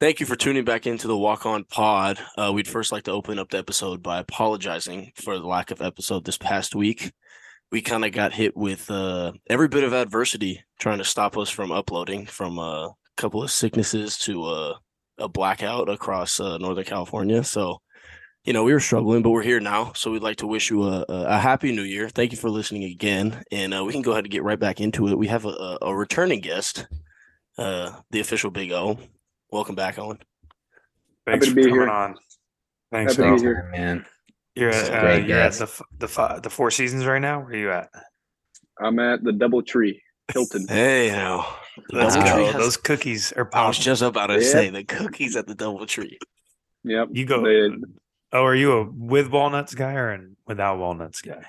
Thank you for tuning back into the Walk On Pod. Uh, we'd first like to open up the episode by apologizing for the lack of episode this past week. We kind of got hit with uh, every bit of adversity trying to stop us from uploading, from a couple of sicknesses to a blackout across uh, Northern California. So, you know, we were struggling, but we're here now. So we'd like to wish you a, a happy new year. Thank you for listening again. And uh, we can go ahead and get right back into it. We have a, a returning guest, uh, the official Big O. Welcome back, Owen. Thanks Happy to for be coming here. on. Thanks, Happy to be here. man. You're at, uh, great, you're at the the fi- the Four Seasons right now. Where are you at? I'm at the Double Tree, Hilton. Hey, now. The Let's Double go. Has- Those cookies are I was just about to Yeah. say the cookies at the Double Tree. Yep. You go. They- oh, are you a with walnuts guy or an without walnuts guy?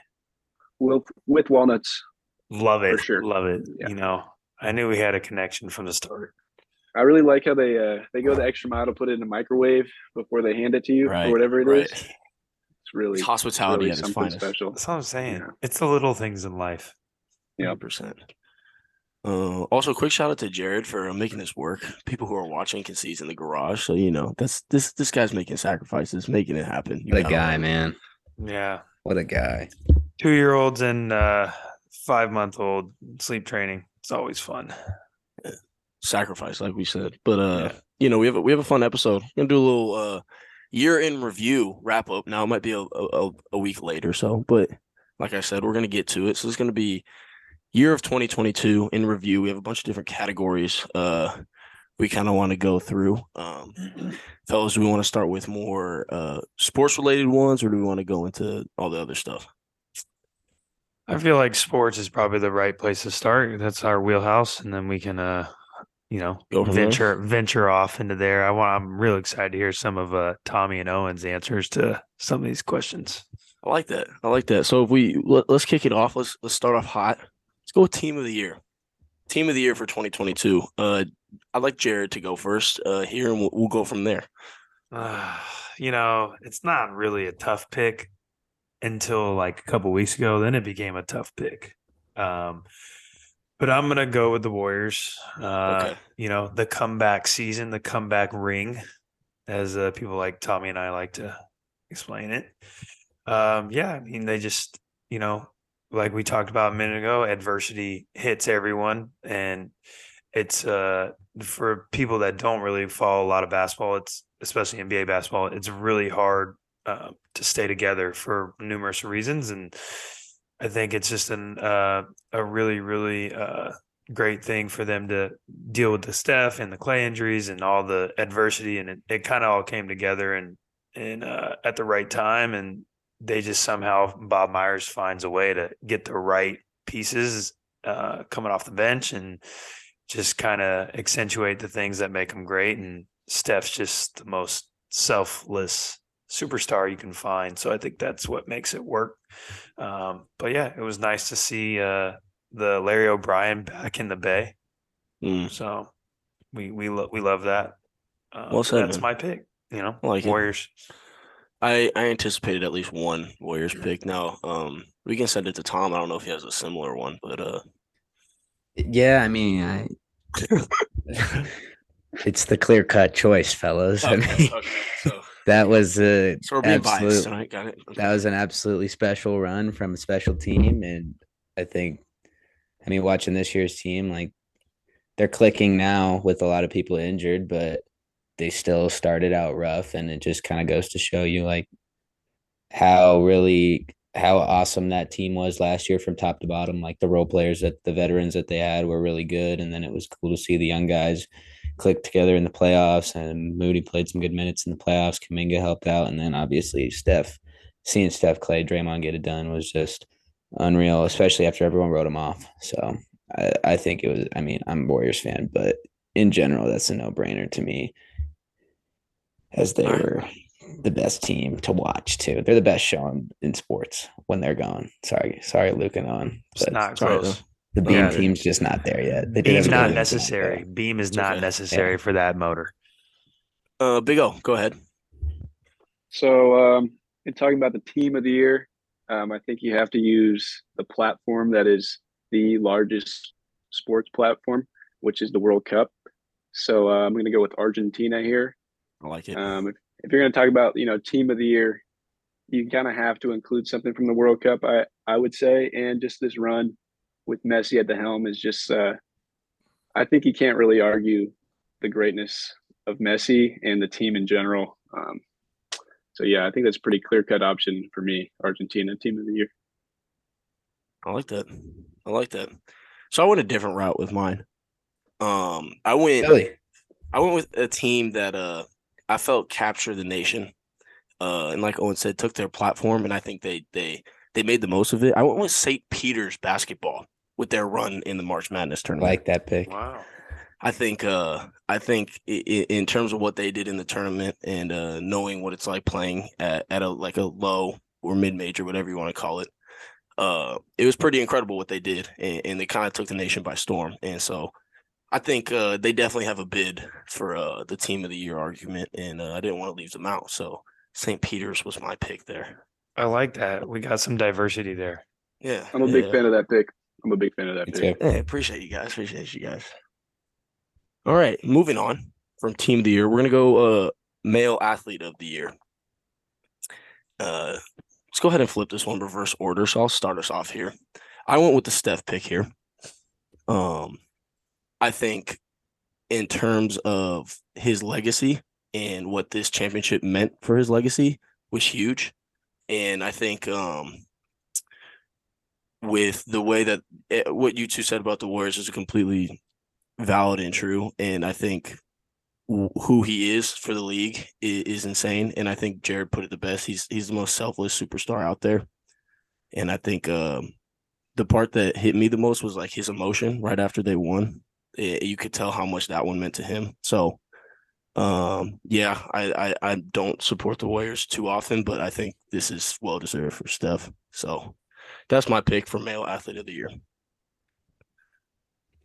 with with walnuts. Love it. sure. Love it. Yeah. You know, I knew we had a connection from the start. I really like how they uh they go the extra mile to put it in the microwave before they hand it to you Right, or whatever it is. right. It's really It's hospitality really at its something finest. special. That's what I'm saying. Yeah. It's the little things in life. Yeah. 100%. Uh, also, quick shout out to Jared for making this work. People who are watching can see he's in the garage, so you know that's this this guy's making sacrifices, making it happen. You What a guy, man. Yeah. What a guy. Two year olds and uh, five month old sleep training. It's always fun. Sacrifice, like we said. But uh, Yeah. you know, we have a, we have a fun episode. We're gonna do a little uh year in review wrap up. Now it might be a, a a week late or so, but like I said, we're gonna get to it. So it's gonna be year of 2022 in review. We have a bunch of different categories. Uh, we kind of want to go through. Um, fellas, do we want to start with more uh sports related ones, or do we want to go into all the other stuff? I feel like sports is probably the right place to start. That's our wheelhouse, and then we can, uh, you know, Go from there. venture venture off into there. I want. I'm really excited to hear some of uh, Tommy and Owen's answers to some of these questions. I like that. I like that. So if we let, let's kick it off. Let's let's start off hot. Let's go with team of the year. Team of the year for 2022. Uh, I'd like Jared to go first uh, here, and we'll, we'll go from there. Uh, you know, it's not really a tough pick until like a couple weeks ago. Then it became a tough pick. Um, but I'm gonna go with the Warriors. Uh, Okay. You know, the comeback season, the comeback ring, as uh, people like Tommy and I like to explain it. Um, yeah, I mean, they just, you know, like we talked about a minute ago, adversity hits everyone, and it's uh for people that don't really follow a lot of basketball. It's especially NBA basketball. It's really hard uh, to stay together for numerous reasons, and I think it's just an uh, a really really uh, great thing for them to deal with the Steph and the Clay injuries and all the adversity, and it, it kind of all came together and and uh, at the right time, and they just somehow Bob Myers finds a way to get the right pieces uh, coming off the bench and just kind of accentuate the things that make them great. And Steph's just the most selfless superstar you can find. So I think that's what makes it work. Um, but yeah, it was nice to see uh, the Larry O'Brien back in the Bay. Mm, So we we lo- we love that. Uh, Well said, that's man. my pick. You know, I like it. Warriors. I I anticipated at least one Warriors pick. Now, um, we can send it to Tom. I don't know if he has a similar one, but uh, Yeah, I mean, I, it's the clear cut choice, fellas. I mean, okay. So, that was a so we're being biased tonight. Got it. That was an absolutely special run from a special team, and I think, I mean, watching this year's team, like they're clicking now with a lot of people injured, but they still started out rough, and it just kind of goes to show you like how really how awesome that team was last year from top to bottom. Like the role players that the veterans that they had were really good, and then it was cool to see the young guys click together in the playoffs. And Moody played some good minutes in the playoffs. Kuminga helped out, and then obviously Steph, seeing Steph Clay, Draymond get it done was just unreal, especially after everyone wrote him off. So I, I think it was. I mean, I'm a Warriors fan, but in general, that's a no brainer to me, as they were the best team to watch too. They're the best show in, in sports when they're gone. Sorry, sorry, Luke and on. It's not sorry, close. The beam Yeah. team's just not there yet. They did Beam's have a not good example. necessary. Beam is It's not okay. necessary for that motor. Uh, Big O, go ahead. So, um, in talking about the team of the year, um, I think you have to use the platform that is the largest sports platform, which is the World Cup. So uh, I'm going to go with Argentina here. I like it. Um, if, if you're going to talk about you know team of the year, you kind of have to include something from the World Cup. I I would say, and just this run with Messi at the helm is just. Uh, I think you can't really argue the greatness of Messi and the team in general. Um, so yeah, I think that's a pretty clear cut option for me. Argentina team of the year. I like that. I like that. So I went a different route with mine. Um, I went. Really? I went with a team that uh I felt captured the nation. Uh, and like Owen said, took their platform, and I think they they they made the most of it. I went with St. Peter's basketball with their run in the March Madness tournament. Like that pick. Wow. I think uh I think i- i- in terms of what they did in the tournament and uh knowing what it's like playing at, at a like a low or mid major, whatever you want to call it, uh it was pretty incredible what they did and, and they kind of took the nation by storm. And so I think uh they definitely have a bid for uh the team of the year argument and uh, I didn't want to leave them out. So St. Peter's was my pick there. I like that. We got some diversity there. Yeah. I'm a big yeah. fan of that pick. I'm a big fan of that pick. too. Hey, appreciate you guys. Appreciate you guys. All right, moving on from team of the year, we're gonna go uh male athlete of the year. Uh, let's go ahead and flip this one reverse order. So I'll start us off here. I went with the Steph pick here. Um, I think in terms of his legacy and what this championship meant for his legacy was huge, and I think um with the way that eh, what you two said about the Warriors is completely valid and true. And I think wh- who he is for the league is, is insane. And I think Jared put it the best. He's he's the most selfless superstar out there. And I think um, the part that hit me the most was like his emotion right after they won. Eh, you could tell how much that one meant to him. So. Um yeah, I, I I don't support the Warriors too often, but I think this is well deserved for Steph. So that's my pick for male athlete of the year.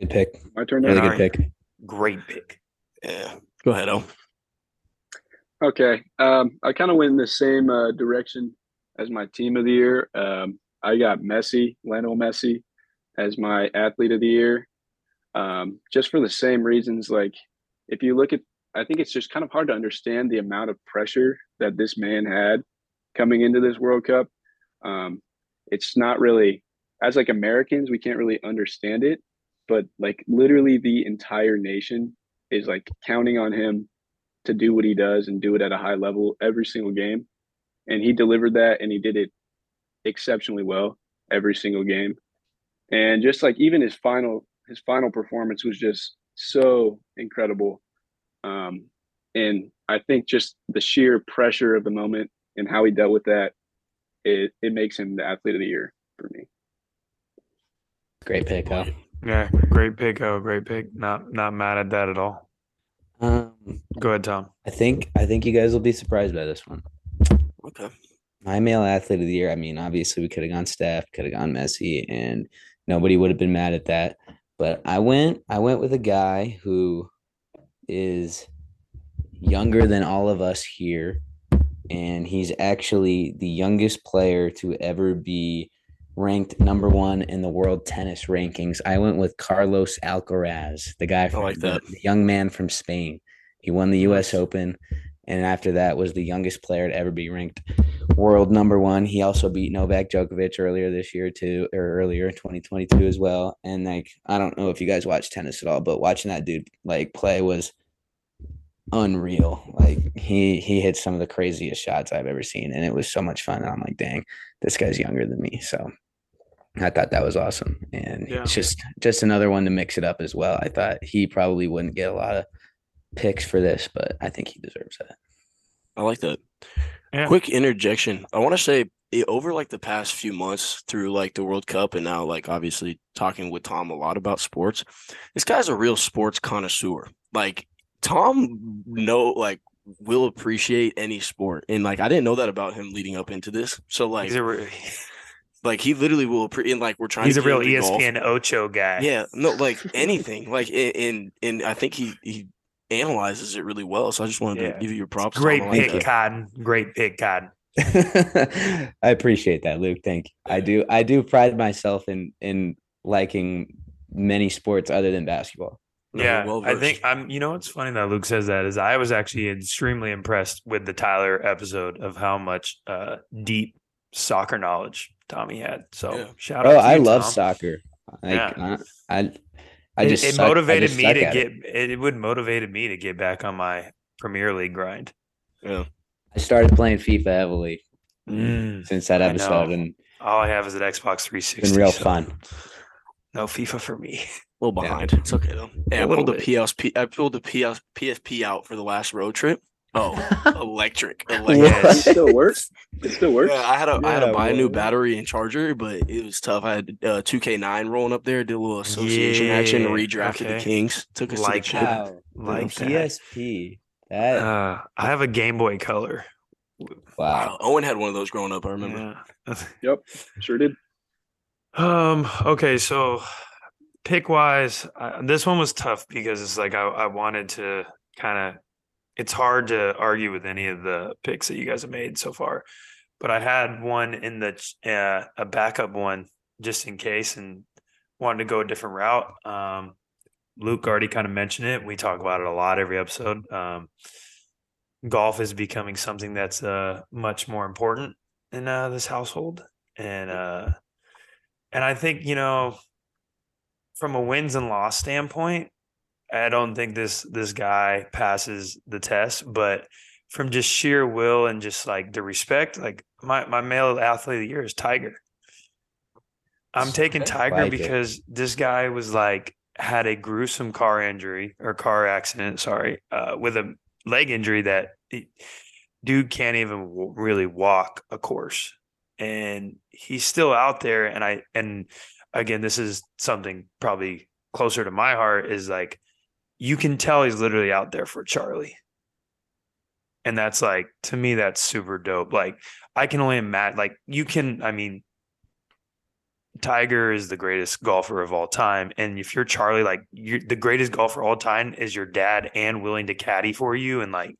Good pick. My turn. Really good pick. Great pick. Yeah. Go ahead, O. Okay. Um, I kind of went in the same uh, direction as my team of the year. Um, I got Messi, Lionel Messi, as my athlete of the year. Um, just for the same reasons. Like, if you look at, I think it's just kind of hard to understand the amount of pressure that this man had coming into this World Cup. Um, it's not really, as like Americans, we can't really understand it, but like literally the entire nation is like counting on him to do what he does and do it at a high level every single game. And he delivered that and he did it exceptionally well every single game. And just like even his final his final performance was just so incredible. Um, and I think just the sheer pressure of the moment and how he dealt with that, it, it makes him the athlete of the year for me. Great pick, huh? Yeah, great pick. Oh, great pick. Not not mad at that at all. Um, Go ahead, Tom. I think I think you guys will be surprised by this one. Okay. My male athlete of the year. I mean, obviously we could have gone Steph, could have gone Messi, and nobody would have been mad at that. But I went I went with a guy who is younger than all of us here, and he's actually the youngest player to ever be ranked number one in the world tennis rankings. I went with Carlos Alcaraz, the guy from like that. the young man from Spain. He won the U.S. Nice. Open, and after that was the youngest player to ever be ranked world number one. He also beat Novak Djokovic earlier this year too, or earlier in 2022 as well. And like, I don't know if you guys watch tennis at all, but watching that dude like play was unreal. Like he he hit some of the craziest shots I've ever seen, and it was so much fun. And I'm like, dang, this guy's younger than me. So I thought that was awesome, and Yeah. it's just just another one to mix it up as well. I thought he probably wouldn't get a lot of picks for this, but I think he deserves that. I like that. Yeah. Quick interjection. I want to say it, over like the past few months through like the World Cup and now like obviously talking with Tom a lot about sports. This guy's a real sports connoisseur. Like Tom know like will appreciate any sport. And like I didn't know that about him leading up into this. So like He's a re- like he literally will appre- and like we're trying he's to a real E get into golf. ESPN Ocho guy. Yeah, no, like anything, like and and, and I think he he analyzes it really well. So I just wanted Yeah. to give you your props. Great Tom. I like pick. Cotton. Great pick, Cotton. I appreciate that, Luke. Thank you. I do. I do pride myself in in liking many sports other than basketball. No, yeah, well I think. I'm. You know what's funny that Luke says that is I was actually extremely impressed with the Tyler episode of how much uh, deep soccer knowledge Tommy had. So Yeah. shout out. Bro, to I you, love Tom. soccer. Like Yeah. I, I, I just it, suck- I motivated just me to get it. it. it. would motivated me to get back on my Premier League grind. Yeah. I started playing FIFA heavily Mm, since that episode, and all I have is an Xbox 360. it's been real so fun. No FIFA for me. A little Yeah. behind. It's okay though. Hey, I A pulled the bit. PSP. I pulled the PS, PSP out for the last road trip. Oh, electric! What? electric. It still works. It still works. Yeah, I had to I had to Yeah, buy a new battery and charger, but it was tough. I had uh, 2K9 rolling up there, did a little association action, Yeah, redrafted okay. the Kings, took us Like to the chip. that. Like the. PSP. That Uh, I have a Game Boy Color. wow. Owen had one of those growing up. I remember. Yeah. Yep, sure did. Um. Okay. So, pick wise, uh, this one was tough because it's like I, I wanted to kind of. It's hard to argue with any of the picks that you guys have made so far, but I had one in the uh, a backup one just in case, and wanted to go a different route. Um, Luke already kind of mentioned it. We talk about it a lot every episode. Um, golf is becoming something that's uh much more important in uh, this household, and uh, and I think, you know, from a wins and loss standpoint, I don't think this this guy passes the test, but from just sheer will and just like the respect, like my, my male athlete of the year is Tiger. I'm taking Tiger Like it. because this guy was like had a gruesome car injury or car accident, sorry, uh, with a leg injury that it, dude can't even w- really walk a course and he's still out there and i and again this is something probably closer to my heart is like you can tell he's literally out there for charlie. And that's like to me that's super dope. Like i can only imagine like you can i mean tiger is the greatest golfer of all time. And if you're charlie like you're the greatest golfer of all time is your dad and willing to caddy for you. And like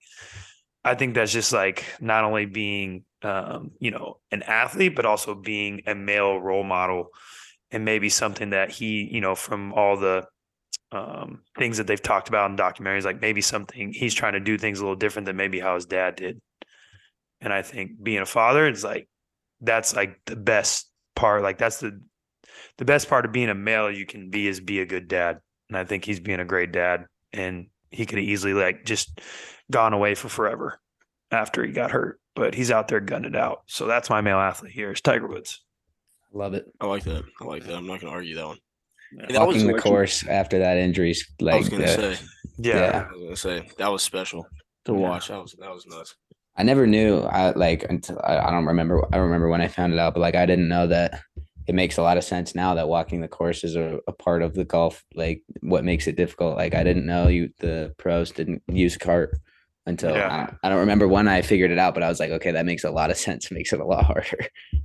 I think that's just like not only being, um, you know, an athlete, but also being a male role model, and maybe something that he, you know, from all the um, things that they've talked about in documentaries, like maybe something he's trying to do things a little different than maybe how his dad did. And I think being a father, it's like that's like the best part. Like that's the the best part of being a male you can be is be a good dad. And I think he's being a great dad, and he could have easily like just gone away for forever after he got hurt, but he's out there gunning it out. So that's my male athlete here is Tiger Woods. Love it. I like that. I like that. I'm not gonna argue that one. Yeah. And that was Walking the selection. course after that injury's I was gonna the- say. Yeah. I was gonna say that was special to Yeah. watch. That was that was nuts. I never knew. I like until I, I don't remember. I remember when I found it out, but like I didn't know that it makes a lot of sense now that walking the course is a, a part of the golf. Like what makes it difficult. Like I didn't know you the pros didn't use cart until Yeah. I, don't, I don't remember when I figured it out, but I was like, okay, that makes a lot of sense. Makes it a lot harder.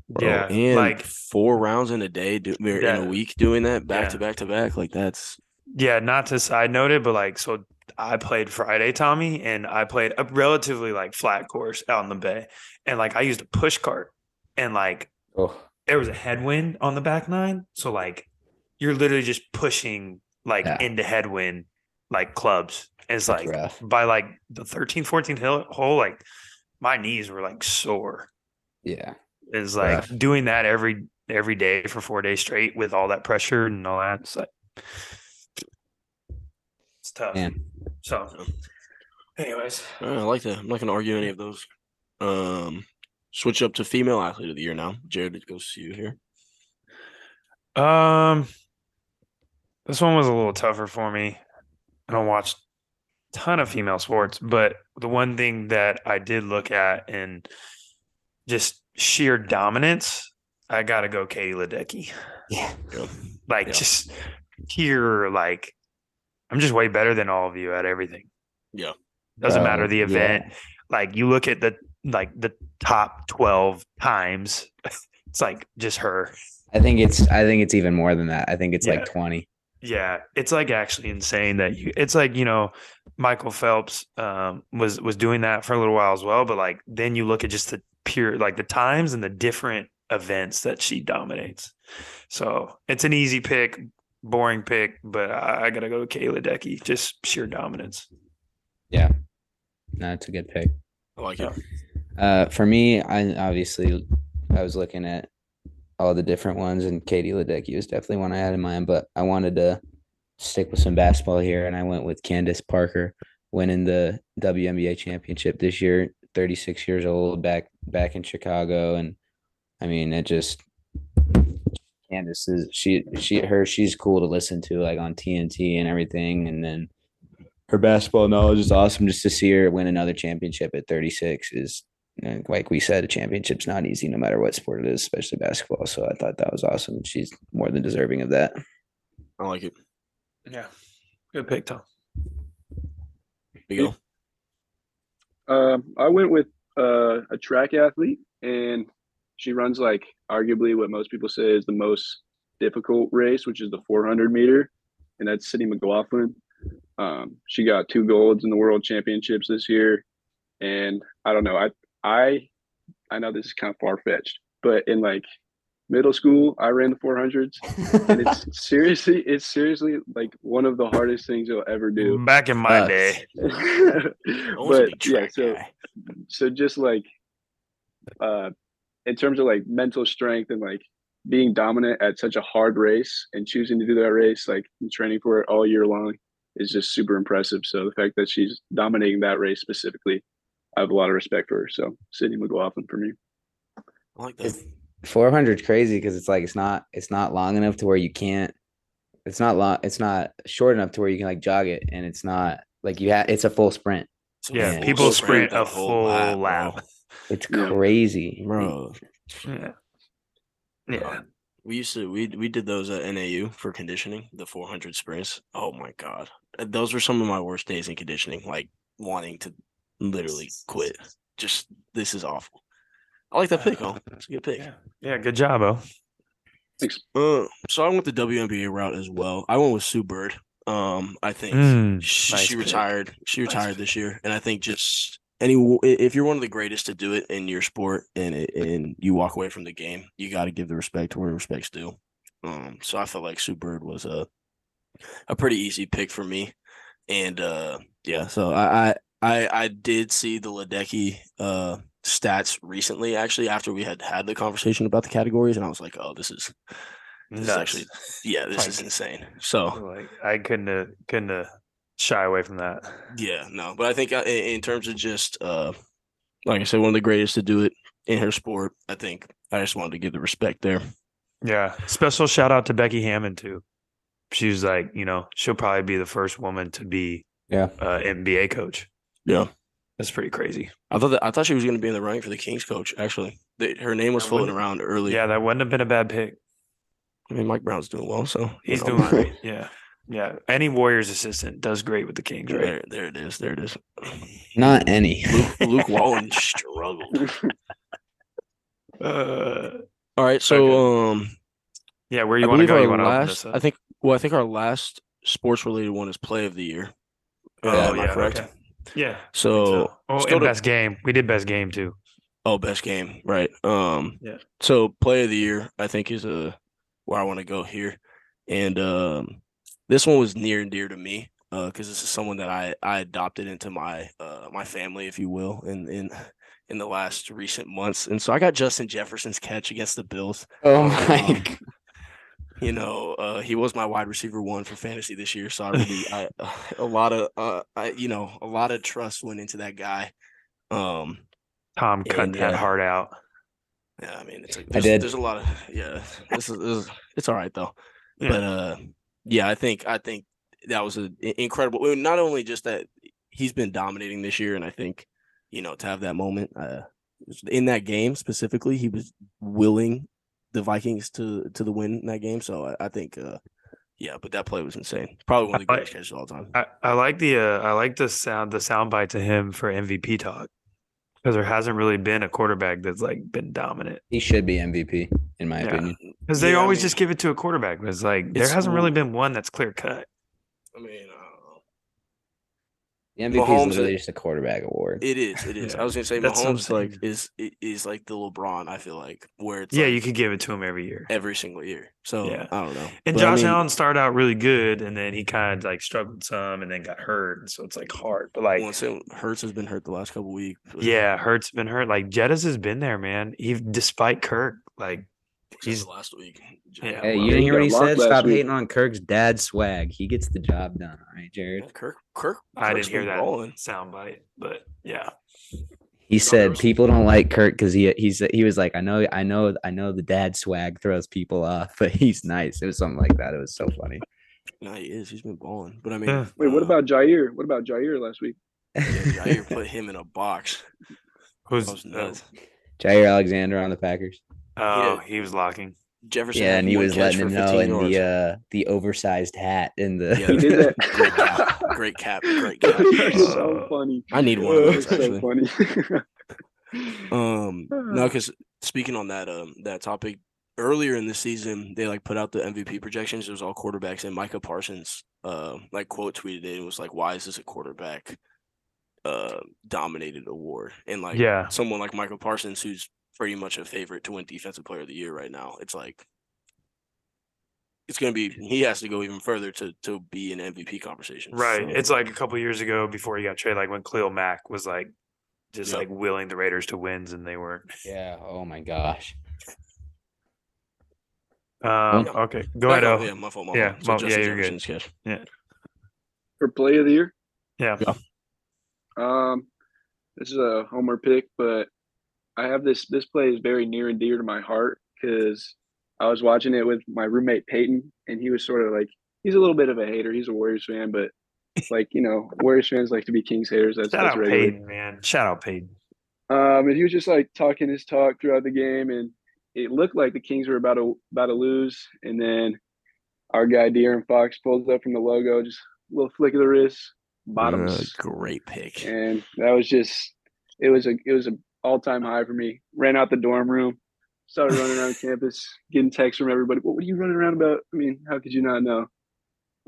Bro, Yeah. and Like four rounds in a day, do, or in a week, doing that back Yeah. to back to back, like that's Yeah, not to side note it, but like so I played Friday, Tommy, and I played a relatively like flat course out in the bay. And like I used a push cart and like Oh, there was a headwind on the back nine. So like you're literally just pushing like Yeah. into headwind like clubs. It's That's like rough. by like the 13th, 14th hole, like my knees were like sore. yeah. Is like Rough. doing that every every day for four days straight with all that pressure and all that. It's like it's tough. Man. So anyways. I like that. I'm not gonna argue any of those. Um, switch up to female athlete of the year now. Jared, it goes to you here. Um, this one was a little tougher for me. I don't watch a ton of female sports, but the one thing that I did look at and just sheer dominance, I gotta go Katie Ledecky. Yeah. Like Yeah. just pure like I'm just way better than all of you at everything. Yeah. Doesn't Bro, matter um, the yeah. event. Like you look at the like the top twelve times, it's like just her. I think it's I think it's even more than that. I think it's Yeah. like 20. Yeah, it's like actually insane that you. It's like you know, Michael Phelps um, was was doing that for a little while as well. But like then you look at just the pure like the times and the different events that she dominates. So it's an easy pick. boring pick, but I, I gotta go with Katie Ledecky. Just sheer dominance. Yeah, no, it's a good pick. I like it. Uh, for me, I obviously I was looking at all the different ones, and Katie Ledecky was definitely one I had in mind. But I wanted to stick with some basketball here, and I went with Candace Parker winning the WNBA championship this year. Thirty six years old, back back in Chicago, and I mean it just Candace is she she her she's cool to listen to like on TNT and everything, and then her basketball knowledge is awesome. Just to see her win another championship at 36 is and like we said, a championship's not easy no matter what sport it is, especially basketball. So I thought that was awesome. And she's more than deserving of that. I like it. Yeah, good pick, Tom. You go. Um, I went with uh, a track athlete, and she runs like arguably what most people say is the most difficult race, which is the 400 meter, and that's Sydney McLaughlin. Um, she got two golds in the World Championships this year, and I don't know. I I I know this is kind of far fetched, but in like middle school, I ran the 400s, and it's seriously, it's seriously like one of the hardest things you'll ever do. Back in my Uh, day, I was a but yeah, so guy. so just like uh in terms of like mental strength and like being dominant at such a hard race and choosing to do that race like training for it all year long is just super impressive so the fact that she's dominating that race specifically i have a lot of respect for her so sydney mclaughlin for me I like that. It's 400 is crazy because it's like it's not it's not long enough to where you can't. It's not long. It's not short enough to where you can like jog it, and it's not like you have. It's a full sprint. It's a yeah, full people sprint sprint a full lap, lap. It's crazy, Bro, Yeah, yeah. We used to we we did those at NAU for conditioning, the 400 sprints. Oh my god, those were some of my worst days in conditioning. Like wanting to literally quit. Just this is awful. I like that pick. Oh, it's a good pick. Yeah, yeah. Good job, oh. Uh, so I went the WNBA route as well. I went with Sue Bird. Um, I think Mm, she, nice she retired. She retired pick. this year, and I think just any if you're one of the greatest to do it in your sport, and it, and you walk away from the game, you got to give the respect where respect's due. Um, so I felt like Sue Bird was a a pretty easy pick for me, and uh, yeah, so I I I, I did see the Ledecky uh stats recently, actually after we had had the conversation about the categories, and I was like, oh, this is this is actually yeah, this Like- is insane. So like I couldn't have, couldn't have shy away from that. Yeah, no, but I think uh, in, in terms of just uh, like I said, one of the greatest to do it in her sport. I think I just wanted to give the respect there. Yeah. Special shout out to Becky Hammon too. She was like, you know, she'll probably be the first woman to be Yeah. uh NBA coach. Yeah, That's pretty crazy. I thought that I thought she was going to be in the running for the Kings coach. Actually, they, her name was That floating around early. Yeah, that wouldn't have been a bad pick. I mean Mike Brown's doing well, so He's know, doing I'm- great. Yeah. Yeah. Any Warriors assistant does great with the Kings, right? There, there it is. There it is. Not any. Luke, Luke Walton struggled. Uh, All right, so um, yeah, where I you want to go? our You want last. I think. Well, I think our last sports related one is play of the year. Uh, Oh, am I yeah, correct? okay. Yeah. I think So, Oh, let's and to- best game. We did best game too. Oh, best game, right? Um, Yeah. So play of the year, I think, is a where I want to go here, and um, this one was near and dear to me because this is someone that I I adopted into my uh my family, if you will, in in in the last recent months, and so I got Justin Jefferson's catch against the Bills. Oh my Um, god. You know, uh, he was my wide receiver one for fantasy this year, so I really I a lot of uh I you know a lot of trust went into that guy. Um, Tom cut And, that uh, heart out. Yeah, I mean, it's like I there's, did. there's a lot of yeah. This is, this is it's all right though, Yeah. but uh, yeah, I think I think that was an incredible. Not only just that he's been dominating this year, and I think you know to have that moment uh in that game specifically, he was willing the Vikings to to the win in that game. So I, I think uh, yeah, but that play was insane. Probably one of the I- greatest catches of all time. I, I like the uh, I like the sound the sound bite to him for MVP talk because there hasn't really been a quarterback that's like been dominant He should be MVP, in my Yeah. opinion. because they Yeah, I always mean- just give it to a quarterback. But it's like there hasn't really been one that's clear cut. I mean, I know. The MVP Mahomes- is literally just a quarterback award. It is. It is. Yeah. I was gonna say That's Mahomes like is is like the LeBron. I feel like where it's yeah, like you could give it to him every year. every single year. So Yeah. I don't know. And But I Josh mean, Allen started out really good, and then he kind of like struggled some, and then got hurt, and so it's like hard. But like, once it, Hurts has been hurt the last couple weeks. but yeah, Hurts been hurt. Like Jettas has been there, man. He despite Kirk, like he's- last week. Yeah, Hey, you didn't he hear what he said? Stop week. hating on Kirk's dad swag. He gets the job done. All right, Jared. Yeah, Kirk, Kirk. I Kirk's didn't hear been that balling. soundbite, but yeah, He said people don't like Kirk because he he's he was like I know I know I know the dad swag throws people off, but he's nice. It was something like that. It was so funny. No, he is. He's been balling. But I mean, Yeah. Wait, what uh, about Jaire? What about Jaire last week? Yeah, Jaire put him in a box. who's That was nuts. Jaire Alexander on the Packers. oh Yeah. he was locking. Jefferson. Yeah, and he was letting him know in yards. the uh the oversized hat in the Yeah. He did that. great cap. Great cap. Great cap. That's so funny. I need one of those it's so actually. funny. Um, no, because speaking on that um that topic earlier in the season, they like put out the MVP projections. It was all quarterbacks, and Micah Parsons uh like quote tweeted it and was like, "Why is this a quarterback uh dominated award?" And like Yeah. someone like Micah Parsons, who's pretty much a favorite to win Defensive Player of the Year right now, it's like it's gonna be he has to go even further to to be in MVP conversation. Right. So, It's like a couple years ago before he got traded, like when Khalil Mack was like just Yep. like willing the Raiders to wins and they weren't. Yeah. Oh my gosh. Um, Yeah. okay. Go Back ahead, Oh. Yeah, my fault. My Yeah, fault. So my- yeah, you're good. Jefferson's catch. For play of the year, Yeah. um, this is a homer pick, but I have this. This play is very near and dear to my heart because I was watching it with my roommate Peyton, and he was sort of like he's a little bit of a hater. He's a Warriors fan, but like you know, Warriors fans like to be Kings haters. That's, Shout that's out regular. Peyton, man. Shout out Peyton. Um, and he was just like talking his talk throughout the game, and it looked like the Kings were about to about to lose. And then our guy De'Aaron Fox pulls up from the logo, just a little flick of the wrist, bottoms, Uh, great pick. and that was just it was a it was an all time high for me. Ran out the dorm room, started running around campus, getting texts from everybody. What were you running around about? I mean, how could you not know?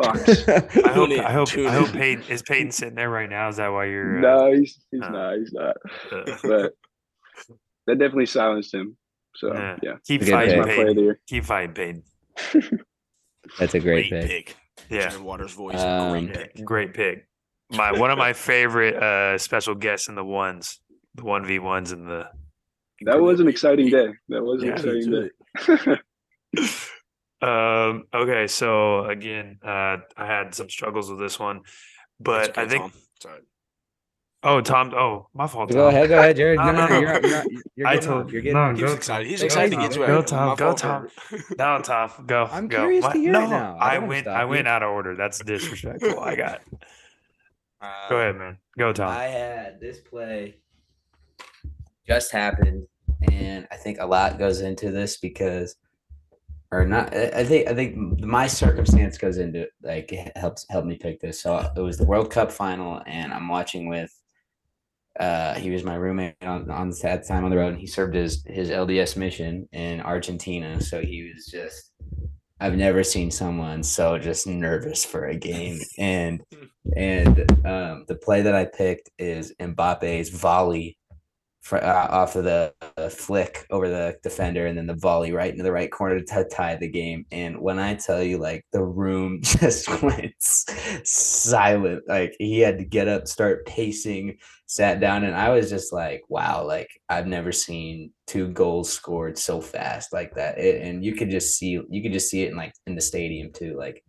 Fox. I hope Tune I hope tune I hope. Peyton is Peyton sitting there right now. Is that why you're uh, no, he's he's uh, not. He's not. uh, But that definitely silenced him. So Yeah. yeah, keep Good fighting my pick. play of Peyton. Keep fighting Peyton. That's a great, Great pick. pick. Yeah. Jared Waters' voice. Um, great pick. great pick. My one of my favorite uh special guests in the ones, the one v ones and the That was an exciting day. That was an Yeah, exciting day. um okay, so again, uh I had some struggles with this one. But It's okay, I think Tom. Sorry. oh Tom oh my fault. Go ahead, go ahead, Jared. No, No, no, no, no. You're, you're, you're I told- off. You're getting no, off. He was Go- excited. He's go excited to Tom. get to Go it. Tom, go Tom. Robert. No, Tom, go. I'm go. curious to hear it now. I I don't went. I you. went out of order. That's disrespectful. I got. Go ahead, man. Go, Tom. I had this play just happened, and I think a lot goes into this because, or not. I think I think my circumstance goes into like it helps help me pick this. So it was the World Cup final, and I'm watching with. Uh, he was my roommate on on the sad time on the road, and he served his his LDS mission in Argentina. So he was just. I've never seen someone so just nervous for a game, and and um, the play that I picked is Mbappe's volley fr- uh, off of the uh, flick over the defender, and then the volley right into the right corner to tie the game. And when I tell you, like the room just went silent, like he had to get up, start pacing, sat down, and I was just like, wow, like I've never seen two goals scored so fast like that. It, and you could just see, you could just see it in like in the stadium too, like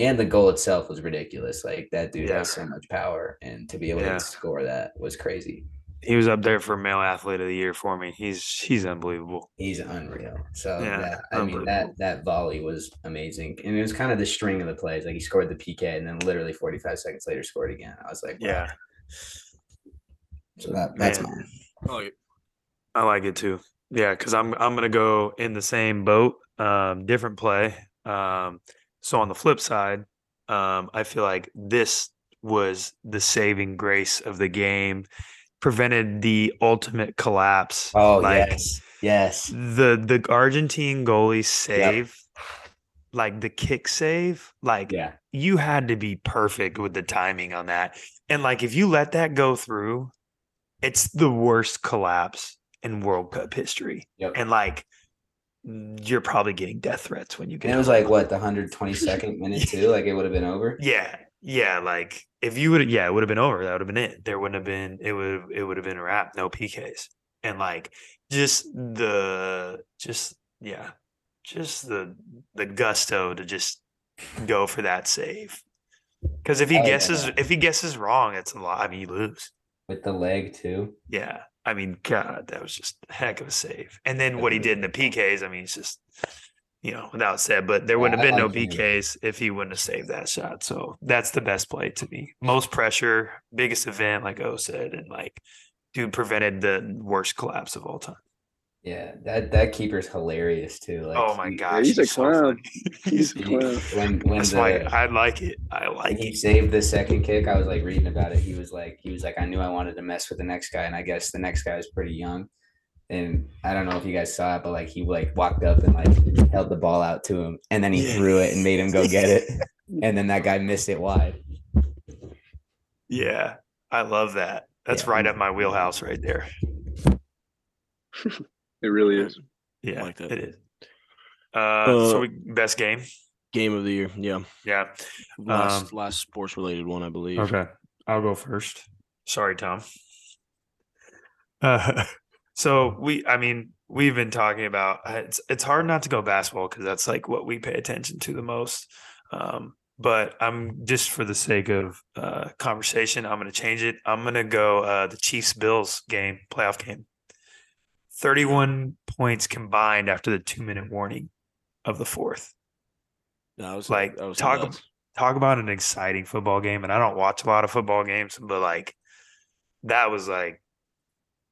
and the goal itself was ridiculous. Like that dude Yeah. has so much power, and to be able Yeah. to score that was crazy. He was up there for male athlete of the year for me. He's he's unbelievable. He's unreal. So Yeah, that, I mean that that volley was amazing, and it was kind of the string of the plays. Like he scored the PK, and then literally 45 seconds later scored again. I was like, wow. Yeah, So that that's Man. mine. Oh, yeah. I like it too. Yeah, because I'm I'm gonna go in the same boat. Um, different play. Um, so on the flip side, um, I feel like this was the saving grace of the game, prevented the ultimate collapse. Oh like yes, yes. the the Argentine goalie save like the kick save, like Yeah. you had to be perfect with the timing on that. And like if you let that go through, it's the worst collapse in World Cup history. Yep. And like you're probably getting death threats when you get And it was home. like what the 122nd minute too. Like it would have been over. Yeah. Yeah. Like if you would yeah, it would have been over. That would have been it. There wouldn't have been it would it would have been a wrap. No PKs. And like just the just yeah. Just the the gusto to just go for that save. Because if he Oh, yeah. guesses if he guesses wrong, it's a lot. I mean you lose. with the leg too. Yeah. I mean, God, that was just a heck of a save. And then what he did in the PKs, I mean, it's just, you know, without said, but there wouldn't I have been no like him. PKs if he wouldn't have saved that shot. So that's the best play to me. Most pressure, biggest event, like O said, and like, dude prevented the worst collapse of all time. Yeah, that that keeper's hilarious too. Like oh my he- gosh. he's a clown. funny. He's a clown. when when That's the, why I like it. I when like he saved the second kick, I was like reading about it. He was like, he was like, I knew I wanted to mess with the next guy, and I guess the next guy was pretty young. And I don't know if you guys saw it, but like he like walked up and like held the ball out to him, and then he Yeah. threw it and made him go get it, and then that guy missed it wide. Yeah. I love that. That's Yeah. right up my wheelhouse right there. It really is. Yeah. like that. It is. Uh, so Uh, we best game. Game of the year. Yeah. Yeah. Last Um, last sports related one, I believe. Okay, I'll go first. Sorry, Tom. Uh, so we, I mean, we've been talking about uh, it's. It's hard not to go basketball because that's like what we pay attention to the most. Um, but I'm just for the sake of uh, conversation, I'm going to change it. I'm going to go uh, the Chiefs Bills game, playoff game. 31 points combined after the two minute warning of the fourth. That was Like, talk nuts. talk about an exciting football game and i don't watch a lot of football games but like that was like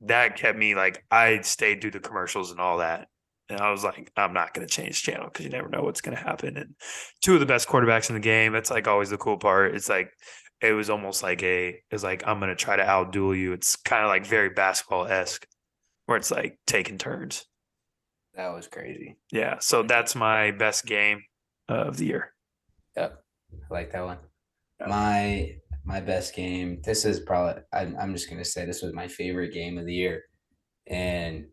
that kept me like i stayed through the commercials and all that. And i was like i'm not going to change channel because you never know what's going to happen. And two of the best quarterbacks in the game that's like always the cool part. It's like it was almost like a it's like i'm going to try to outduel you. It's kind of like very basketball-esque where it's like taking turns. That was crazy. yeah so that's my best game of the year. Yep, I like that one. My my best game. This is probably. I'm, I'm just gonna say this was my favorite game of the year, and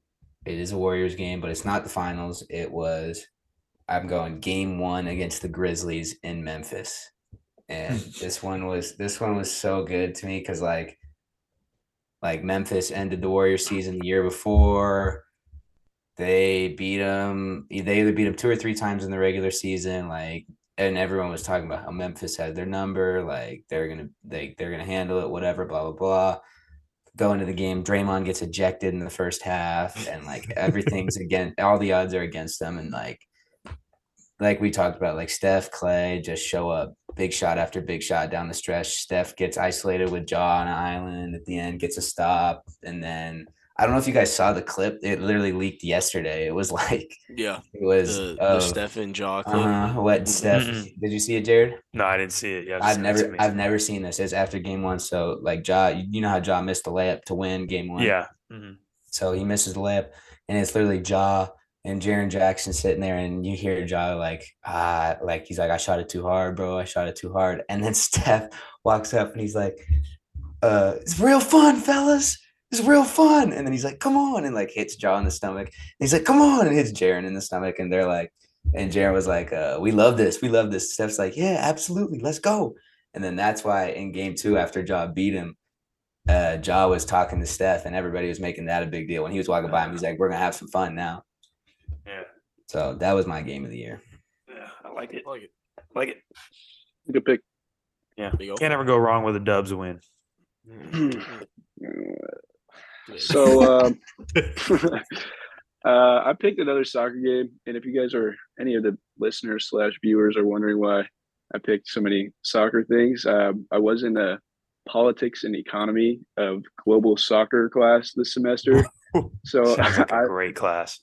it is a Warriors game, but it's not the finals. It was. I'm going game one against the Grizzlies in Memphis, and this one was this one was so good to me because like, like Memphis ended the Warriors season the year before. They beat them. They either beat them two or three times in the regular season. Like and everyone was talking about how Memphis had their number, like they're gonna they they're gonna handle it, whatever, blah blah blah. Go into the game, Draymond gets ejected in the first half, and like everything's against all the odds are against them, and like like we talked about, like Steph Clay just show up, big shot after big shot down the stretch. Steph gets isolated with Ja on an island at the end, gets a stop, and then I don't know if you guys saw the clip. It literally leaked yesterday. It was like Yeah. it was The, the of- Stephen Ja clip. uh-huh, what Steph Mhm. did you see it, Jared? no i didn't see it yeah I've never I've never seen this. It's after game one. So like Ja, you you know how Ja missed the layup to win game one. yeah Mhm. So he misses the layup, and it's literally Ja and Jaren Jackson sitting there, and you hear Ja like ah like he's like I shot it too hard, bro. I shot it too hard. And then Steph walks up and he's like, uh, it's real fun, fellas. It's real fun. And then he's like, come on, and like hits Ja in the stomach. And he's like, come on, and hits Jaren in the stomach, and they're like. And Jaren was like, uh, "We love this. We love this." Steph's like, "Yeah, absolutely. Let's go." And then that's why in game two, after Ja beat him, uh, Ja was talking to Steph, and everybody was making that a big deal. When he was walking by him, he's like, "We're gonna have some fun now." yeah So that was my game of the year. yeah i like it I like it. like it Good pick. yeah There you go. can't ever go wrong with a dubs win So um, uh, I picked another soccer game, and if you guys are any of the listeners slash viewers are wondering why I picked so many soccer things, um, I was in the politics and economy of global soccer class this semester. So like a I, great class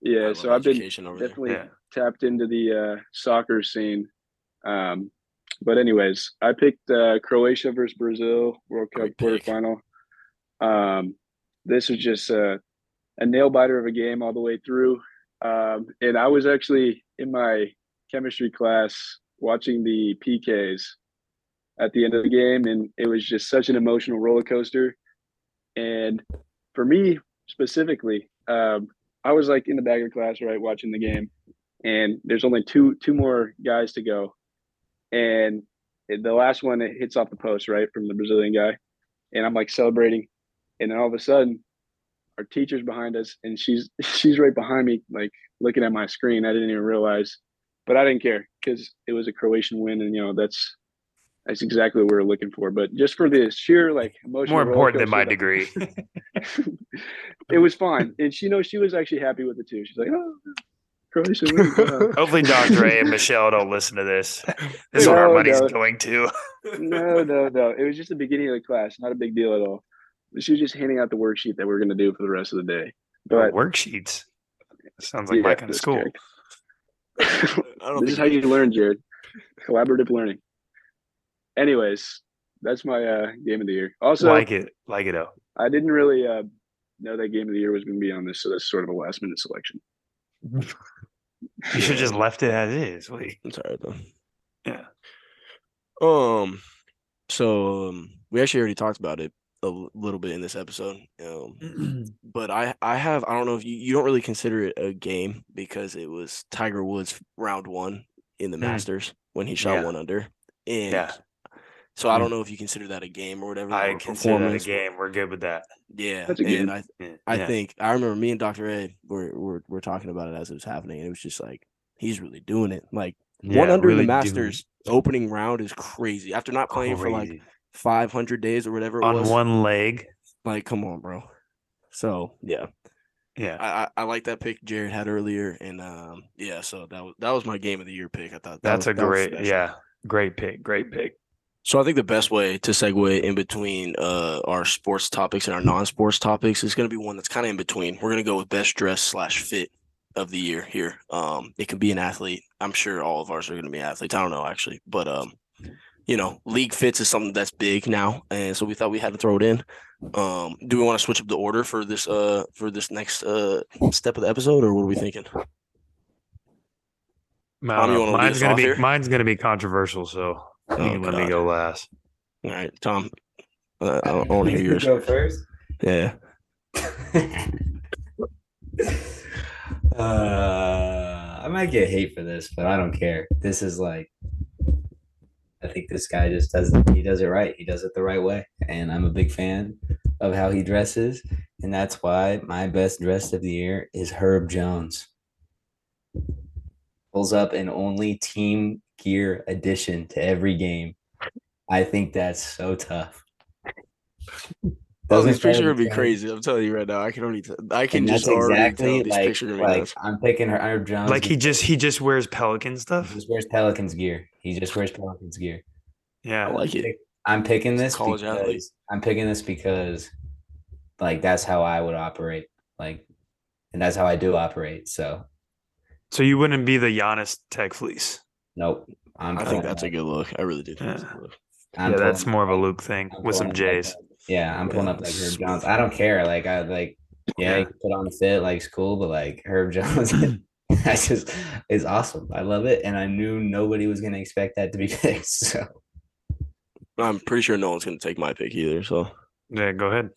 yeah, so I've been education over definitely Yeah. tapped into the uh, soccer scene. Um, but anyways, I picked uh, Croatia versus Brazil World Cup Great pick. quarterfinal. Um, this was just a, a nail biter of a game all the way through. Um, and I was actually in my chemistry class watching the PKs at the end of the game, and it was just such an emotional roller coaster. And for me specifically, um, I was like in the bagger class, right, watching the game, and there's only two two more guys to go, and the last one it hits off the post right from the Brazilian guy, and I'm like celebrating, and then all of a sudden, our teacher's behind us, and she's she's right behind me, like looking at my screen. I didn't even realize, but I didn't care because it was a Croatian win, and you know that's that's exactly what we were looking for. But just for the sheer like emotional, More important than my coaster, degree. it was fine, and she knows she was actually happy with it too. She's like, "Oh, Croatia win, wow." Hopefully, Dr. A and Michelle don't listen to this. This is where our money's no. going to. no, no, no. It was just the beginning of the class, not a big deal at all. She was just handing out the worksheet that we are going to do for the rest of the day. But Worksheets. Sounds like my yeah, kind of school. correct. I don't this is how you learn, Jared. Collaborative learning. Anyways, that's my uh, game of the year. Also, like it. Like it out. I didn't really uh, know that game of the year was going to be on this, so that's sort of a last minute selection. You should have just left it as is. Wait. it's all right though. Yeah. Um, so um, we actually already talked about it a l- little bit in this episode. Um, but I I have I don't know if you you don't really consider it a game because it was Tiger Woods round one in the Mm. Masters when he shot Yeah. one under, and Yeah. so I don't know if you consider that a game or whatever. I or consider that a game. We're good with that. Yeah, That's a game. and I Yeah. I think I remember me and Doctor Ed were, were were talking about it as it was happening, and it was just like he's really doing it. Like one under really in the doing Masters opening round is crazy. After not playing for like crazy. five hundred days or whatever it on was, one leg. like come on, bro. So yeah, Yeah. I, I I like that pick Jared had earlier, and um yeah, so that was that was my game of the year pick. I thought that That's was- a that great, yeah, great pick, great pick. So I think the best way to segue in between uh, our sports topics and our non-sports topics is going to be one that's kind of in between. We're going to go with best dress slash fit of the year here. Um, it can be an athlete. I'm sure all of ours are going to be athletes. I don't know actually, but um, you know, league fits is something that's big now, and so we thought we had to throw it in. Um, do we want to switch up the order for this uh for this next uh step of the episode, or what are we thinking? I Tom, don't you know. wanna lead Mine's gonna be here? mine's gonna be controversial, so you Oh, can let me go last. All right, Tom. Uh, I, I want to hear yours. Go first. Yeah. uh, I might get hate for this, but I don't care. This is like, I think this guy just does it. he does it right. He does it the right way, and I'm a big fan of how he dresses, and that's why my best dress of the year is Herb Jones. Pulls up an only team gear addition to every game. I think that's so tough. Oh, this Doesn't picture Herb would be Jones- crazy. I'm telling you right now. I can only, t- I can and just that's already exactly tell this like, picture gonna like. I'm picking her Herb Jones. Like he just he just wears Pelican stuff. he just wears Pelicans gear. He just wears Pelicans gear. Yeah, I Yeah, like it. I'm picking this college because athlete. I'm picking this because like that's how I would operate. Like and that's how I do operate. So so you wouldn't be the Giannis Tech Fleece. nope. I'm I think pulling that's a good look. I really do. Think that's a Yeah. good look. I'm yeah, that's more of a Luke thing I'm with some pulling J's. that. Yeah, I'm pulling Yeah, up like Herb. Jones. I don't care. Like I like yeah, Yeah. put on the fit, like it's cool, but like Herb Jones I just is awesome. I love it. And I knew nobody was gonna expect that to be picked. So I'm pretty sure no one's gonna take my pick either. So, Yeah, go ahead.